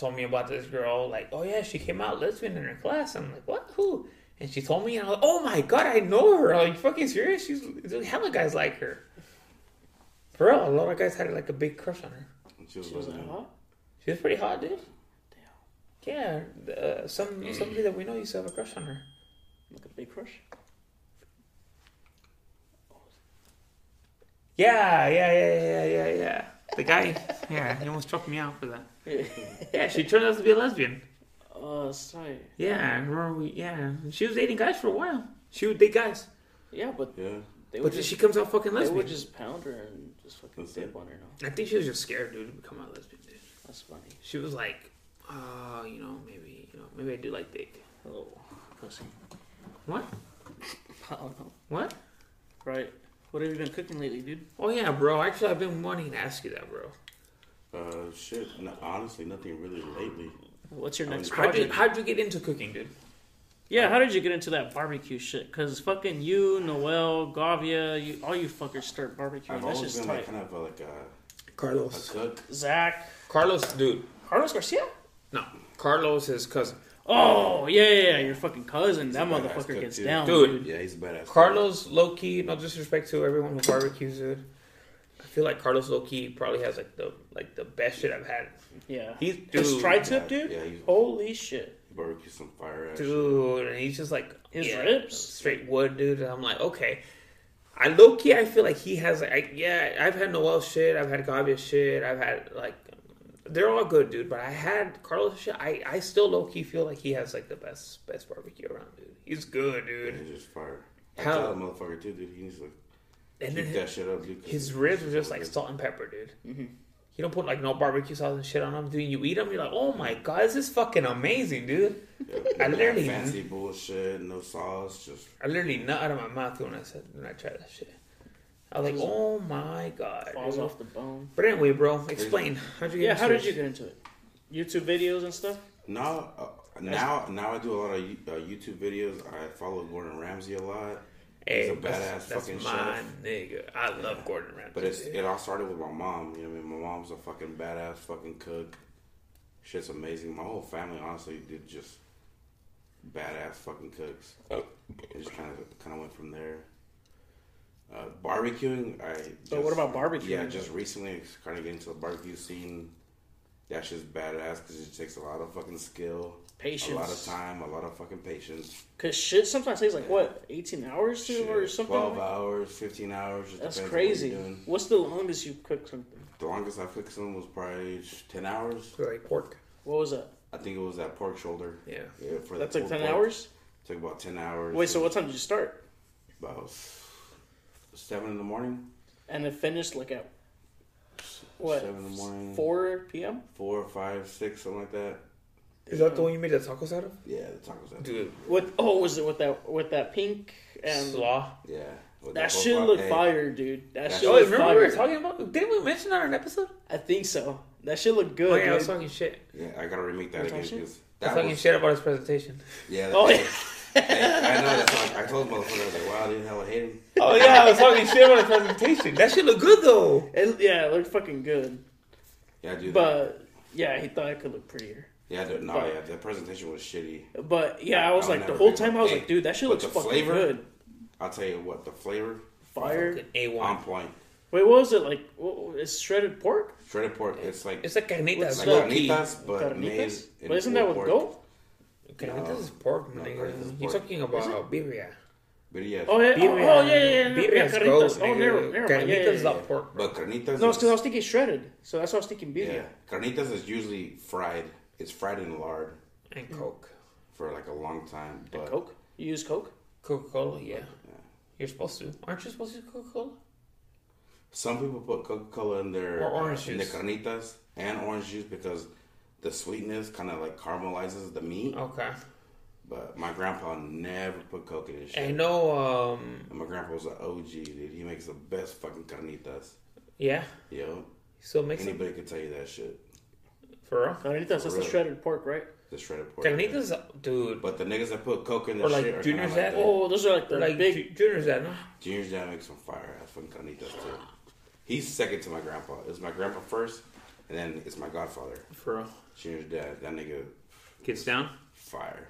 Speaker 4: told me about this girl. Like, oh yeah, she came out lesbian in her class. I'm like, what? Who? And she told me, and I was like, oh my god, I know her. Are you fucking serious? She's a hella guys like her. For real, a lot of guys had like a big crush on her.
Speaker 5: She was
Speaker 6: She was
Speaker 5: like,
Speaker 6: like, huh?
Speaker 4: She was pretty hot, dude. Yeah, uh, some somebody that we know used to have a crush on her.
Speaker 6: Like a big crush.
Speaker 4: Yeah, yeah, yeah, yeah, yeah, yeah. The guy, yeah, he almost struck me out for that. Yeah, she turned out to be a lesbian.
Speaker 6: Uh, sorry.
Speaker 4: Yeah, I remember we, yeah, she was dating guys for a while. She would date guys,
Speaker 6: Yeah, but
Speaker 5: yeah.
Speaker 6: they
Speaker 4: but
Speaker 6: just
Speaker 4: she comes out fucking lesbian.
Speaker 6: they
Speaker 4: lesbian.
Speaker 6: would just pound her and just fucking
Speaker 5: That's
Speaker 6: dip
Speaker 5: it.
Speaker 6: on her. No,
Speaker 4: I think she was just scared, dude, to become a lesbian. Dude.
Speaker 6: that's funny.
Speaker 4: She was like, uh, you know, maybe, you know, maybe I do like dick.
Speaker 6: Oh, pussy.
Speaker 4: What?
Speaker 6: I don't know.
Speaker 4: What?
Speaker 6: Right. What have you been cooking lately, dude?
Speaker 4: Oh yeah, bro. Actually, I've been wanting to ask you that, bro.
Speaker 5: Uh, shit. No, honestly, nothing really lately.
Speaker 6: What's your
Speaker 5: I
Speaker 6: next
Speaker 5: mean,
Speaker 4: How'd you,
Speaker 6: project?
Speaker 4: how'd you get into cooking, dude?
Speaker 6: Yeah, how did you get into that barbecue shit? Cause fucking you, Noel, Gavia, you, all you fuckers start barbecuing.
Speaker 5: I've
Speaker 6: That's
Speaker 5: always
Speaker 6: just
Speaker 5: been like
Speaker 6: tight.
Speaker 5: kind of a, like a, a
Speaker 4: Carlos.
Speaker 5: cook.
Speaker 6: Zach,
Speaker 4: Carlos, dude.
Speaker 6: Carlos Garcia.
Speaker 4: No, Carlos, his cousin.
Speaker 6: Oh yeah, yeah, yeah, your fucking cousin. That motherfucker gets
Speaker 5: dude.
Speaker 6: down,
Speaker 4: Dude.
Speaker 6: dude.
Speaker 5: Yeah, he's a badass.
Speaker 4: Carlos, low key, no disrespect to everyone who barbecues, dude. Feel like Carlos low key probably has like the like the best shit I've had.
Speaker 6: Yeah.
Speaker 4: He's-
Speaker 6: his
Speaker 4: dude.
Speaker 6: tri-tip,
Speaker 5: Yeah,
Speaker 6: dude.
Speaker 5: yeah, he's-
Speaker 6: Holy shit.
Speaker 5: Barbecue some fire ass.
Speaker 4: dude, and he's just like
Speaker 6: His
Speaker 4: yeah,
Speaker 6: ribs?
Speaker 4: straight wood, dude. And I'm like, okay. I low key, I feel like he has like, I, yeah. I've had Noel shit, I've had Gavia shit, I've had like, they're all good, dude. But I had Carlos shit. I, I still low key feel like he has like the best best barbecue around, dude. He's good, dude.
Speaker 5: He's just fire. I
Speaker 4: How-
Speaker 5: tell that motherfucker too, dude. He needs to
Speaker 4: And
Speaker 5: keep
Speaker 4: then
Speaker 5: that shit up, dude. 'cause
Speaker 4: his ribs are
Speaker 5: it's
Speaker 4: just like salt and pepper, dude. You don't put like no barbecue sauce and shit on them, dude. You eat them, you're like, oh my god, this is fucking amazing, dude.
Speaker 5: Yeah,
Speaker 4: I literally-
Speaker 5: fancy bullshit, no sauce, just
Speaker 4: I literally nut out of my mouth when I said when I tried that shit. I was like, oh my god.
Speaker 6: Falls
Speaker 4: dude.
Speaker 6: off the bone.
Speaker 4: But anyway, bro, explain. How'd you get
Speaker 6: Yeah,
Speaker 4: into
Speaker 6: how did
Speaker 4: this?
Speaker 6: you get into it? YouTube videos and stuff?
Speaker 5: now. Uh, now, now I do a lot of uh, YouTube videos. I follow Gordon Ramsay a lot.
Speaker 4: Hey,
Speaker 5: He's a
Speaker 4: that's,
Speaker 5: badass
Speaker 4: that's
Speaker 5: fucking
Speaker 4: my
Speaker 5: chef.
Speaker 4: nigga. I love Gordon Ramsay.
Speaker 5: But it's it all started with my mom. You know, what I mean, my mom's a fucking badass fucking cook. Shit's amazing. My whole family, honestly, did just badass fucking cooks.
Speaker 4: Oh.
Speaker 5: It just kind of kind of went from there. Uh, barbecuing, I. Just,
Speaker 6: So what about barbecuing?
Speaker 5: Yeah, just recently kind of getting into the barbecue scene. That's just badass because it takes a lot of fucking skill,
Speaker 6: Patience.
Speaker 5: a lot of time, a lot of fucking patience.
Speaker 6: Cause shit sometimes takes like what, eighteen hours to or something.
Speaker 5: Twelve
Speaker 6: like-
Speaker 5: hours, fifteen hours.
Speaker 6: That's
Speaker 5: depends on what you're
Speaker 6: crazy.
Speaker 5: doing.
Speaker 6: What's the longest you cooked something?
Speaker 5: The longest I cooked something was probably ten hours.
Speaker 4: like pork.
Speaker 6: What was that?
Speaker 5: I think it was that pork shoulder.
Speaker 4: Yeah.
Speaker 5: Yeah, for
Speaker 6: That's
Speaker 5: the
Speaker 6: like ten
Speaker 5: pork.
Speaker 6: hours.
Speaker 5: Took about ten hours.
Speaker 6: Wait, so what time did you start?
Speaker 5: About seven in the morning.
Speaker 6: And it finished like at what?
Speaker 5: Seven in the morning.
Speaker 6: Four p.m.
Speaker 5: Four, five, six, something like that.
Speaker 4: Is that the one you made the tacos out of?
Speaker 5: Yeah, the tacos. Out.
Speaker 4: Dude,
Speaker 6: What? Oh, was it with that with that pink and
Speaker 4: slaw.
Speaker 5: Yeah. with
Speaker 6: that
Speaker 5: the
Speaker 6: shit looked
Speaker 5: hey,
Speaker 6: fire, dude. That
Speaker 5: That
Speaker 6: shit
Speaker 5: shit-
Speaker 4: Oh, remember
Speaker 6: fire.
Speaker 4: we were talking about? Didn't we mention that on an episode?
Speaker 6: I think so. That shit looked good.
Speaker 4: Oh yeah, I was talking shit.
Speaker 5: Yeah, I gotta remake that again
Speaker 6: talking
Speaker 5: because
Speaker 4: I was talking shit about his presentation.
Speaker 5: Yeah.
Speaker 6: Oh, yeah.
Speaker 5: Hey, I know that's like I told the motherfucker I was like, wow, dude, hella hating.
Speaker 4: Oh yeah, I was talking shit about his presentation. That shit looked good though.
Speaker 6: It, yeah, it looked fucking good.
Speaker 5: Yeah, dude. that.
Speaker 6: But yeah, he thought it could look prettier.
Speaker 5: Yeah, dude, no,
Speaker 6: but-
Speaker 5: yeah, the presentation was shitty.
Speaker 6: But yeah, I was
Speaker 5: I'll
Speaker 6: like the whole time I was
Speaker 5: it.
Speaker 6: like, dude, that shit looks fucking
Speaker 5: flavor-
Speaker 6: good.
Speaker 5: I'll tell you what, the flavor
Speaker 6: Fire.
Speaker 4: Fucking A
Speaker 5: on point.
Speaker 6: Wait, what was it like? What, what- it's shredded pork.
Speaker 5: Shredded pork, it's like
Speaker 4: It's like carnitas.
Speaker 6: What's
Speaker 5: like
Speaker 6: that?
Speaker 4: low key.
Speaker 5: carnitas, but.
Speaker 6: Carnitas?
Speaker 5: in
Speaker 6: But isn't that with
Speaker 5: pork.
Speaker 6: goat?
Speaker 4: Carnitas is pork,
Speaker 5: No,
Speaker 4: nigga.
Speaker 5: carnitas is
Speaker 4: You're
Speaker 5: pork.
Speaker 4: talking about birria.
Speaker 5: But yeah,
Speaker 6: Oh yeah, oh,
Speaker 4: Birria.
Speaker 6: oh, yeah, yeah, yeah, yeah,
Speaker 4: Birria is
Speaker 6: carnitas.
Speaker 4: goat,
Speaker 6: Oh, never, never.
Speaker 4: Carnitas
Speaker 6: Yeah, yeah,
Speaker 4: is not pork.
Speaker 5: but carnitas.
Speaker 6: No, because I was thinking shredded, so that's why I was thinking birria.
Speaker 5: yeah, carnitas is usually fried. It's fried in lard
Speaker 4: And Coke.
Speaker 5: for like a long time. But
Speaker 6: Coke. You use Coke.
Speaker 4: Coca Cola, yeah. You're supposed to. Aren't you supposed to use Coca Cola?
Speaker 5: some people put Coca Cola in their
Speaker 4: Or orange
Speaker 5: in the
Speaker 4: juice.
Speaker 5: carnitas and orange juice because the sweetness kind of like caramelizes the meat.
Speaker 4: Okay.
Speaker 5: But my grandpa never put Coke in his shit.
Speaker 4: I know, um,
Speaker 5: And my grandpa was an OG, dude. He makes the best fucking carnitas.
Speaker 4: yeah.
Speaker 5: Yo,
Speaker 4: He still makes
Speaker 5: anybody could tell you that shit.
Speaker 4: For real?
Speaker 6: Carnitas. That's the
Speaker 5: Really?
Speaker 6: shredded pork, right?
Speaker 5: The shredded pork.
Speaker 4: Carnitas, dude.
Speaker 5: But the niggas that put Coke in their
Speaker 4: Or like
Speaker 5: shit are
Speaker 4: Junior's
Speaker 5: kinda like
Speaker 4: Dad?
Speaker 5: that.
Speaker 6: Oh, those are like the
Speaker 4: Like
Speaker 6: big.
Speaker 4: Ju- Junior's that, no?
Speaker 5: Junior's dad makes some fire ass fucking carnitas too. He's second to my grandpa. It's my grandpa first, and then it's my godfather.
Speaker 4: For real.
Speaker 5: Junior's dad. That nigga
Speaker 4: Gets down?
Speaker 5: fire.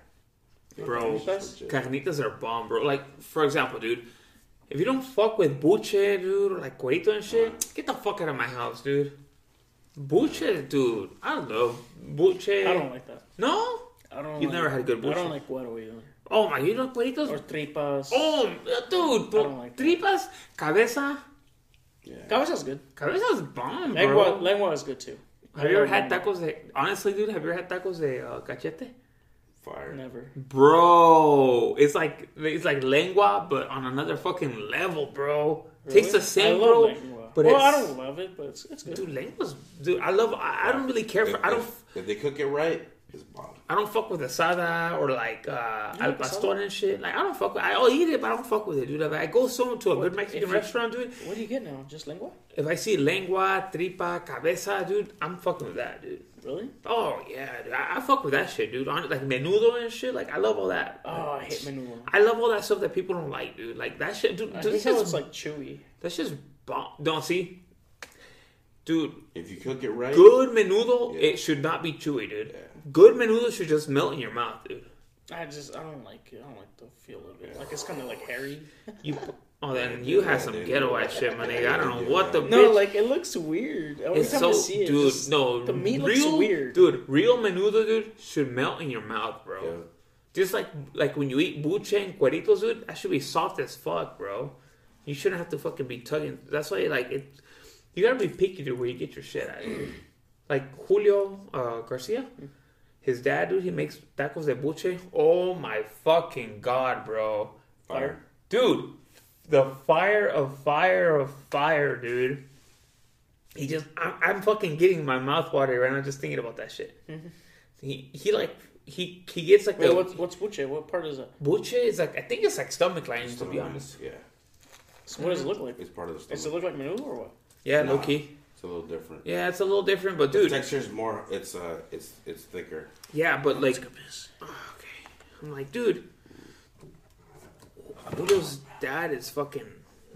Speaker 4: Bro,
Speaker 6: Carnitas?
Speaker 4: carnitas are bomb, bro. Like, for example, dude, if you don't fuck with buche, dude, or like cuerito and shit, uh-huh. get the fuck out of my house, dude. Buche, dude, I love buche.
Speaker 6: I don't like that.
Speaker 4: No?
Speaker 6: I don't.
Speaker 4: You've
Speaker 6: like,
Speaker 4: never had good buche.
Speaker 6: I don't like guaro either.
Speaker 4: Oh my, you know cueritos?
Speaker 6: Or tripas.
Speaker 4: Oh, dude, bro.
Speaker 6: don't like that.
Speaker 4: tripas, cabeza.
Speaker 5: Yeah.
Speaker 6: Cabeza's good.
Speaker 4: Cabeza's bomb, bro.
Speaker 6: Lengua, lengua is good too.
Speaker 4: Have you ever
Speaker 6: Lengua-
Speaker 4: had tacos de, honestly, dude, have you ever had tacos de uh, cachete?
Speaker 5: Fire.
Speaker 6: Never.
Speaker 4: Bro, it's like it's like lengua, but on another fucking level, bro. Tastes the same,
Speaker 6: I
Speaker 4: bro.
Speaker 6: love.
Speaker 4: But
Speaker 6: well,
Speaker 4: it's,
Speaker 6: I don't love it, but it's, it's good.
Speaker 4: dude, lengua's, dude. I love. I, I don't really care for.
Speaker 5: If,
Speaker 4: I don't.
Speaker 5: if, if they cook it right, it's bomb.
Speaker 4: I don't fuck with asada or like uh, al pastor and shit. Like I don't fuck with. I'll eat it, but I don't fuck with it, dude. If I go so to a
Speaker 6: What-
Speaker 4: good Mexican
Speaker 6: you-
Speaker 4: restaurant, dude,
Speaker 6: What do you get now? Just lengua?
Speaker 4: if I see lengua, tripa, cabeza, dude, I'm fucking with that, dude.
Speaker 6: Really?
Speaker 4: Oh yeah, dude. I, I fuck with that shit, dude. On like menudo and shit. Like I love all that.
Speaker 6: Oh, I hate menudo.
Speaker 4: I love all that stuff that people don't like, dude. Like that shit, dude.
Speaker 6: I
Speaker 4: dude
Speaker 6: hate
Speaker 4: this
Speaker 6: how
Speaker 4: is
Speaker 6: it's like chewy.
Speaker 4: That's just bomb. Don't see, dude.
Speaker 5: If you cook it right,
Speaker 4: Good menudo,
Speaker 5: Yeah.
Speaker 4: it should not be chewy, dude.
Speaker 5: Yeah.
Speaker 4: Good menudo should just melt in your mouth, dude.
Speaker 6: I just I don't like it. I don't like the feel of it. Like it's kind of like hairy.
Speaker 4: You, Oh, then you
Speaker 5: yeah,
Speaker 4: had some
Speaker 5: they
Speaker 4: ghetto ass shit, my nigga. I don't know
Speaker 5: do,
Speaker 4: what the
Speaker 5: yeah.
Speaker 6: No,
Speaker 4: bitch.
Speaker 6: like it looks weird. Every
Speaker 4: it's
Speaker 6: time
Speaker 4: so,
Speaker 6: I see it,
Speaker 4: dude.
Speaker 6: just-
Speaker 4: no,
Speaker 6: the meat
Speaker 4: real,
Speaker 6: looks weird.
Speaker 4: dude. Real menudo, dude, should melt in your mouth, bro.
Speaker 5: Yeah.
Speaker 4: Just like like when you eat buche and cueritos, dude, that should be soft as fuck, bro. You shouldn't have to fucking be tugging. That's why, like, it. You gotta be picky, dude, where you get your shit at. like Julio uh, Garcia, his dad, dude, he makes tacos de buche. Oh my fucking god, bro,
Speaker 5: Fire.
Speaker 4: dude, the fire of fire of fire, dude. He just, I'm, I'm fucking getting my mouth watery right now just thinking about that shit. He he like he he gets like
Speaker 6: Wait,
Speaker 4: the
Speaker 6: what's what's buche? What part is that?
Speaker 4: buche is like I think it's like stomach lines to be honest.
Speaker 5: Yeah.
Speaker 6: So what does it look like?
Speaker 5: It's part of the stomach.
Speaker 6: Does it look like menudo or what?
Speaker 4: Yeah,
Speaker 5: Nah,
Speaker 4: low key.
Speaker 5: It's a little different.
Speaker 4: Yeah, it's a little different, but
Speaker 5: The
Speaker 4: dude,
Speaker 5: texture's more. It's uh. It's it's thicker.
Speaker 4: yeah, but like, oh, okay, I'm like, dude, Julio's dad is fucking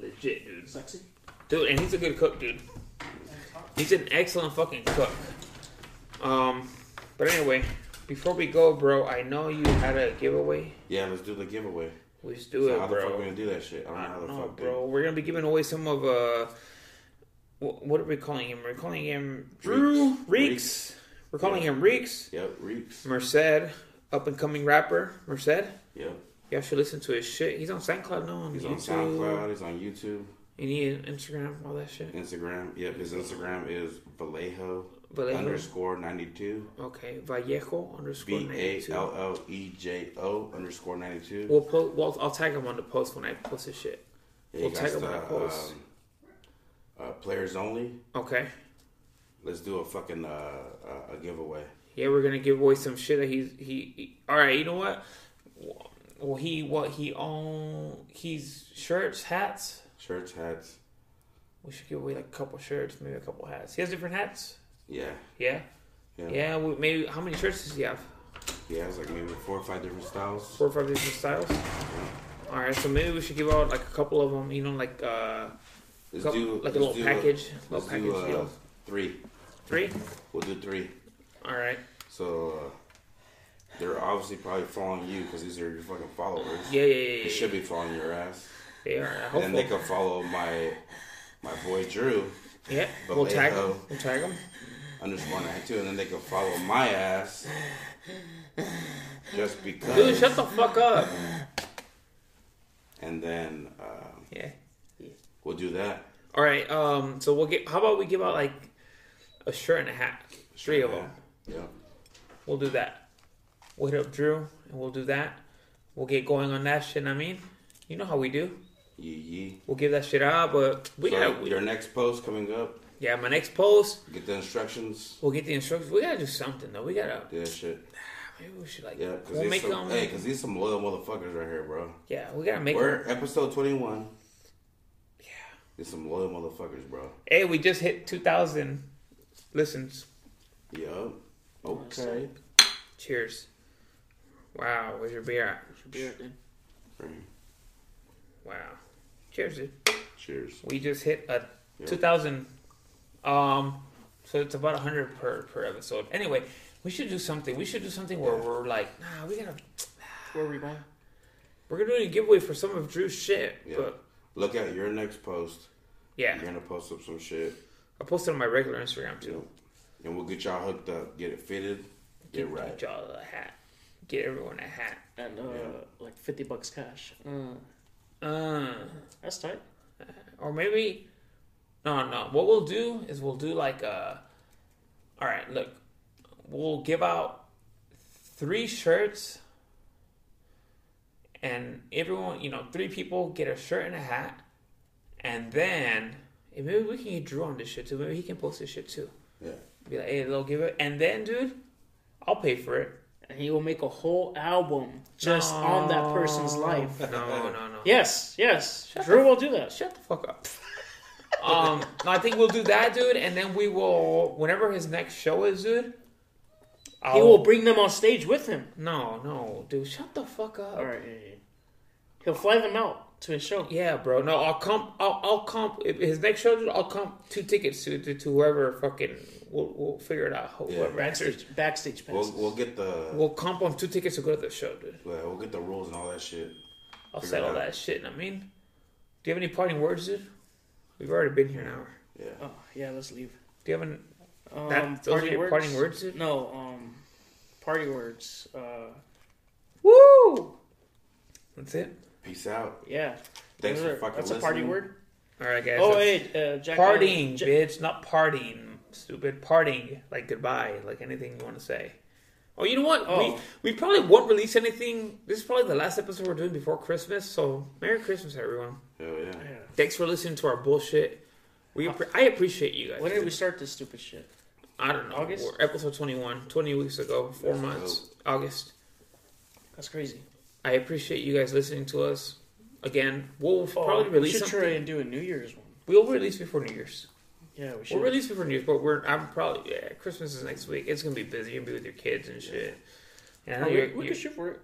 Speaker 4: legit, dude.
Speaker 6: Sexy.
Speaker 4: Dude, and he's a good cook, dude. He's an excellent fucking cook. Um, but anyway, before we go, bro, I know you had a giveaway.
Speaker 5: Yeah. Let's do the giveaway.
Speaker 4: Let's do
Speaker 5: so
Speaker 4: it,
Speaker 5: how the fuck
Speaker 4: bro.
Speaker 5: we gonna do that shit? I don't know
Speaker 4: I
Speaker 5: how the
Speaker 4: know,
Speaker 5: fuck,
Speaker 4: bro. We're gonna be giving away some of uh, what are we calling him? We're calling him Drew
Speaker 5: Reeks.
Speaker 4: Reeks. We're calling
Speaker 5: Yeah.
Speaker 4: him Reeks.
Speaker 5: Yep. Reeks.
Speaker 4: Merced, up and coming rapper. Merced.
Speaker 5: Yep.
Speaker 4: You should listen to his shit. He's on SoundCloud now. On
Speaker 5: He's
Speaker 4: YouTube.
Speaker 5: on SoundCloud. He's on YouTube,
Speaker 4: And he Instagram, all that shit.
Speaker 5: Instagram. Yep. His Instagram is Vallejo,
Speaker 4: Vallejo.
Speaker 5: underscore ninety two.
Speaker 4: Okay, Vallejo underscore
Speaker 5: V A
Speaker 4: 92.
Speaker 5: L L E J O underscore ninety two.
Speaker 4: We'll post. Well, I'll tag him on the post when I post his shit.
Speaker 5: Yeah,
Speaker 4: we'll tag him on the
Speaker 5: the,
Speaker 4: post.
Speaker 5: um, uh, players only.
Speaker 4: Okay.
Speaker 5: Let's do a fucking uh, uh, a giveaway.
Speaker 4: Yeah, we're gonna give away some shit that he's he. he all right, you know what? Well, he what he own? He's shirts, hats.
Speaker 5: Shirts, hats.
Speaker 4: We should give away like a couple shirts, maybe a couple hats. He has different hats.
Speaker 5: Yeah.
Speaker 4: Yeah,
Speaker 5: Yeah.
Speaker 4: yeah. we, maybe how many shirts does he have?
Speaker 5: He has like maybe four or five different styles.
Speaker 4: Four or five different styles. All right, so maybe we should give out like a couple of them. You know, like uh, couple,
Speaker 5: do
Speaker 4: like a little
Speaker 5: do
Speaker 4: package,
Speaker 5: let's
Speaker 4: little
Speaker 5: do,
Speaker 4: package
Speaker 5: uh,
Speaker 4: deal.
Speaker 5: Three.
Speaker 4: Three.
Speaker 5: We'll do three.
Speaker 4: All right.
Speaker 5: So uh, they're obviously probably following you because these are your fucking followers.
Speaker 4: Yeah, yeah, yeah.
Speaker 5: They should be following your ass.
Speaker 4: They are.
Speaker 5: And then they can follow my my boy Drew
Speaker 4: Yeah, we'll tag him. We'll tag him.
Speaker 5: underscore nine two, and then they can follow my ass. Just because.
Speaker 4: Dude, shut the fuck up.
Speaker 5: and then uh,
Speaker 4: Yeah.
Speaker 5: we'll do that.
Speaker 4: All right. Um. So we'll get. How about we give out like a shirt and a hat? Three of them.
Speaker 5: Yeah.
Speaker 4: We'll do that. We'll hit up Drew and we'll do that. We'll get going on that shit. I mean, you know how we do.
Speaker 5: Yee yee.
Speaker 4: We'll give that shit out, but we
Speaker 5: so
Speaker 4: gotta. We,
Speaker 5: your next post coming up.
Speaker 4: yeah, my next post.
Speaker 5: Get the instructions.
Speaker 4: We'll get the instructions. We gotta do something though. We gotta.
Speaker 5: Do that shit.
Speaker 4: Maybe we should like.
Speaker 5: Yeah, because
Speaker 4: we'll
Speaker 5: these
Speaker 4: make
Speaker 5: some,
Speaker 4: them.
Speaker 5: hey, because these some loyal motherfuckers right here, bro.
Speaker 4: yeah, we gotta make.
Speaker 5: We're
Speaker 4: Them.
Speaker 5: episode twenty one.
Speaker 4: Yeah.
Speaker 5: These some loyal motherfuckers, bro.
Speaker 4: Hey, we just hit two thousand listens.
Speaker 5: Yup. Okay.
Speaker 4: Cheers. Wow, where's your beer at?
Speaker 6: Should be right then.
Speaker 4: Wow. Cheers, dude.
Speaker 5: Cheers.
Speaker 4: We just hit a
Speaker 5: Yeah.
Speaker 4: 2000 um so it's about 100 per per episode. Anyway, we should do something. We should do something where we're like, nah, we got to
Speaker 6: Where are we going?
Speaker 4: we're going to do a giveaway for some of Drew's shit.
Speaker 5: Yeah.
Speaker 4: But
Speaker 5: Look at your next post.
Speaker 4: yeah,
Speaker 5: You're gonna post up some shit.
Speaker 4: I posted on my regular Instagram
Speaker 5: You know,
Speaker 4: too.
Speaker 5: and we'll get y'all hooked up. Get it fitted. Get right.
Speaker 4: Get y'all a hat. Get everyone a hat.
Speaker 6: And uh,
Speaker 5: Yeah.
Speaker 6: like fifty bucks cash. Uh,
Speaker 4: Uh,
Speaker 6: that's tight.
Speaker 4: or maybe no, no. What we'll do is we'll do like a All right, look. We'll give out three shirts and everyone, you know, three people get a shirt and a hat. And then eh, maybe we can get Drew on this shit too. Maybe he can post this shit too.
Speaker 5: Yeah.
Speaker 4: Be like, hey, they'll give it. And then, dude, I'll pay for it.
Speaker 6: And he will make a whole album just on that person's life.
Speaker 4: No, no, no.
Speaker 6: Yes, yes.
Speaker 4: Shut
Speaker 6: Drew
Speaker 4: the-
Speaker 6: will do that.
Speaker 4: Shut the fuck up. um, no, I think we'll do that, dude, and then we will. Whenever his next show is, dude, I'll,
Speaker 6: He will bring them on stage with him.
Speaker 4: No, no, dude, shut the fuck up.
Speaker 6: All right. yeah, yeah. He'll fly them out to his show.
Speaker 4: Yeah, bro. No, I'll comp. I'll, I'll comp. His next show, dude, I'll comp two tickets to to, to whoever fucking. We'll, we'll figure it out. Whoever answers.
Speaker 6: Backstage, backstage
Speaker 5: We'll
Speaker 6: passes.
Speaker 5: we'll get the
Speaker 4: We'll comp on two tickets to go to the show, dude.
Speaker 5: well, we'll get the rules and all that shit.
Speaker 4: I'll
Speaker 5: Figure
Speaker 4: settle
Speaker 5: it out.
Speaker 4: that shit. I mean, Do you have any parting words, dude? We've already been here an hour.
Speaker 5: Yeah.
Speaker 6: Oh yeah, let's leave.
Speaker 4: Do you have an,
Speaker 6: Um,
Speaker 4: that, those are your parting words, dude?
Speaker 6: No, um, party words. Uh,
Speaker 4: Woo! That's it.
Speaker 5: Peace out.
Speaker 6: yeah.
Speaker 5: Thanks
Speaker 6: Those
Speaker 5: for
Speaker 6: are-
Speaker 5: fucking
Speaker 6: That's a party word.
Speaker 4: All right, guys.
Speaker 6: Oh
Speaker 4: that's-
Speaker 6: wait, uh, Jack.
Speaker 4: partying,
Speaker 6: Ja-
Speaker 4: bitch, not partying. Stupid parting, like goodbye, like anything you want to say. Oh, you know what?
Speaker 6: Oh.
Speaker 4: We we probably won't release anything. This is probably the last episode we're doing before Christmas. So Merry Christmas, everyone.
Speaker 5: Hell yeah.
Speaker 6: Yeah.
Speaker 4: Thanks for listening to our bullshit. We uh, appre- I appreciate you guys.
Speaker 6: When did we start this stupid shit?
Speaker 4: I don't know.
Speaker 6: August?
Speaker 4: We're episode 21, 20 weeks ago, four
Speaker 5: That's
Speaker 4: months, August.
Speaker 6: That's crazy.
Speaker 4: I appreciate you guys listening to us. Again, we'll oh, probably
Speaker 6: Oh, we
Speaker 4: release
Speaker 6: should
Speaker 4: something.
Speaker 6: try and do a New Year's one.
Speaker 4: We'll release before New Year's.
Speaker 6: Yeah, we should.
Speaker 4: We'll release before New Year's, but we're I'm probably yeah. Christmas is next week. It's gonna be busy. You're gonna be with your kids and shit. Yeah, I
Speaker 6: Oh, we,
Speaker 4: you're-
Speaker 6: we
Speaker 4: you're-
Speaker 6: can shoot for it.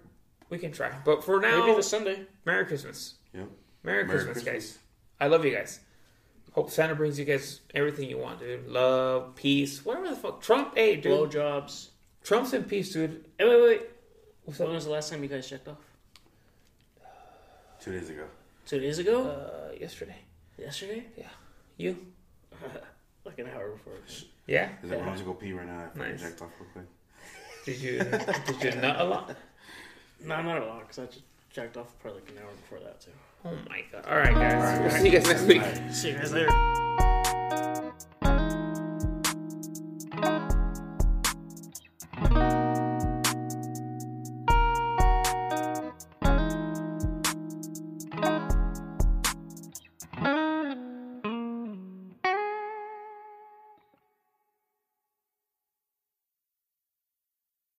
Speaker 4: we can try, but for now,
Speaker 6: Maybe the Sunday.
Speaker 4: Merry Christmas.
Speaker 5: Yep.
Speaker 4: Merry,
Speaker 5: Merry
Speaker 4: Christmas,
Speaker 5: Christmas.
Speaker 4: guys. I love you guys. Hope Santa brings you guys everything you want, dude. Love, peace, whatever the fuck. Trump, hey, dude.
Speaker 6: Blowjobs.
Speaker 4: Trump's in peace, dude.
Speaker 6: Hey, wait, wait.
Speaker 4: What's
Speaker 6: When
Speaker 4: up?
Speaker 6: was the last time you guys checked off?
Speaker 5: Two days ago.
Speaker 6: Two days ago?
Speaker 4: Uh, yesterday.
Speaker 6: Yesterday? Yeah.
Speaker 4: You?
Speaker 6: Like an hour before.
Speaker 4: Yeah.
Speaker 5: Is everyone to go pee right now? I fucking
Speaker 4: Nice.
Speaker 5: jacked off real quick.
Speaker 4: Did you? did you nut a lot?
Speaker 6: No, not a lot, because I just jacked off probably like an hour before that, too.
Speaker 4: Oh my god. All right, guys. We'll see you guys next week.
Speaker 6: See you guys later.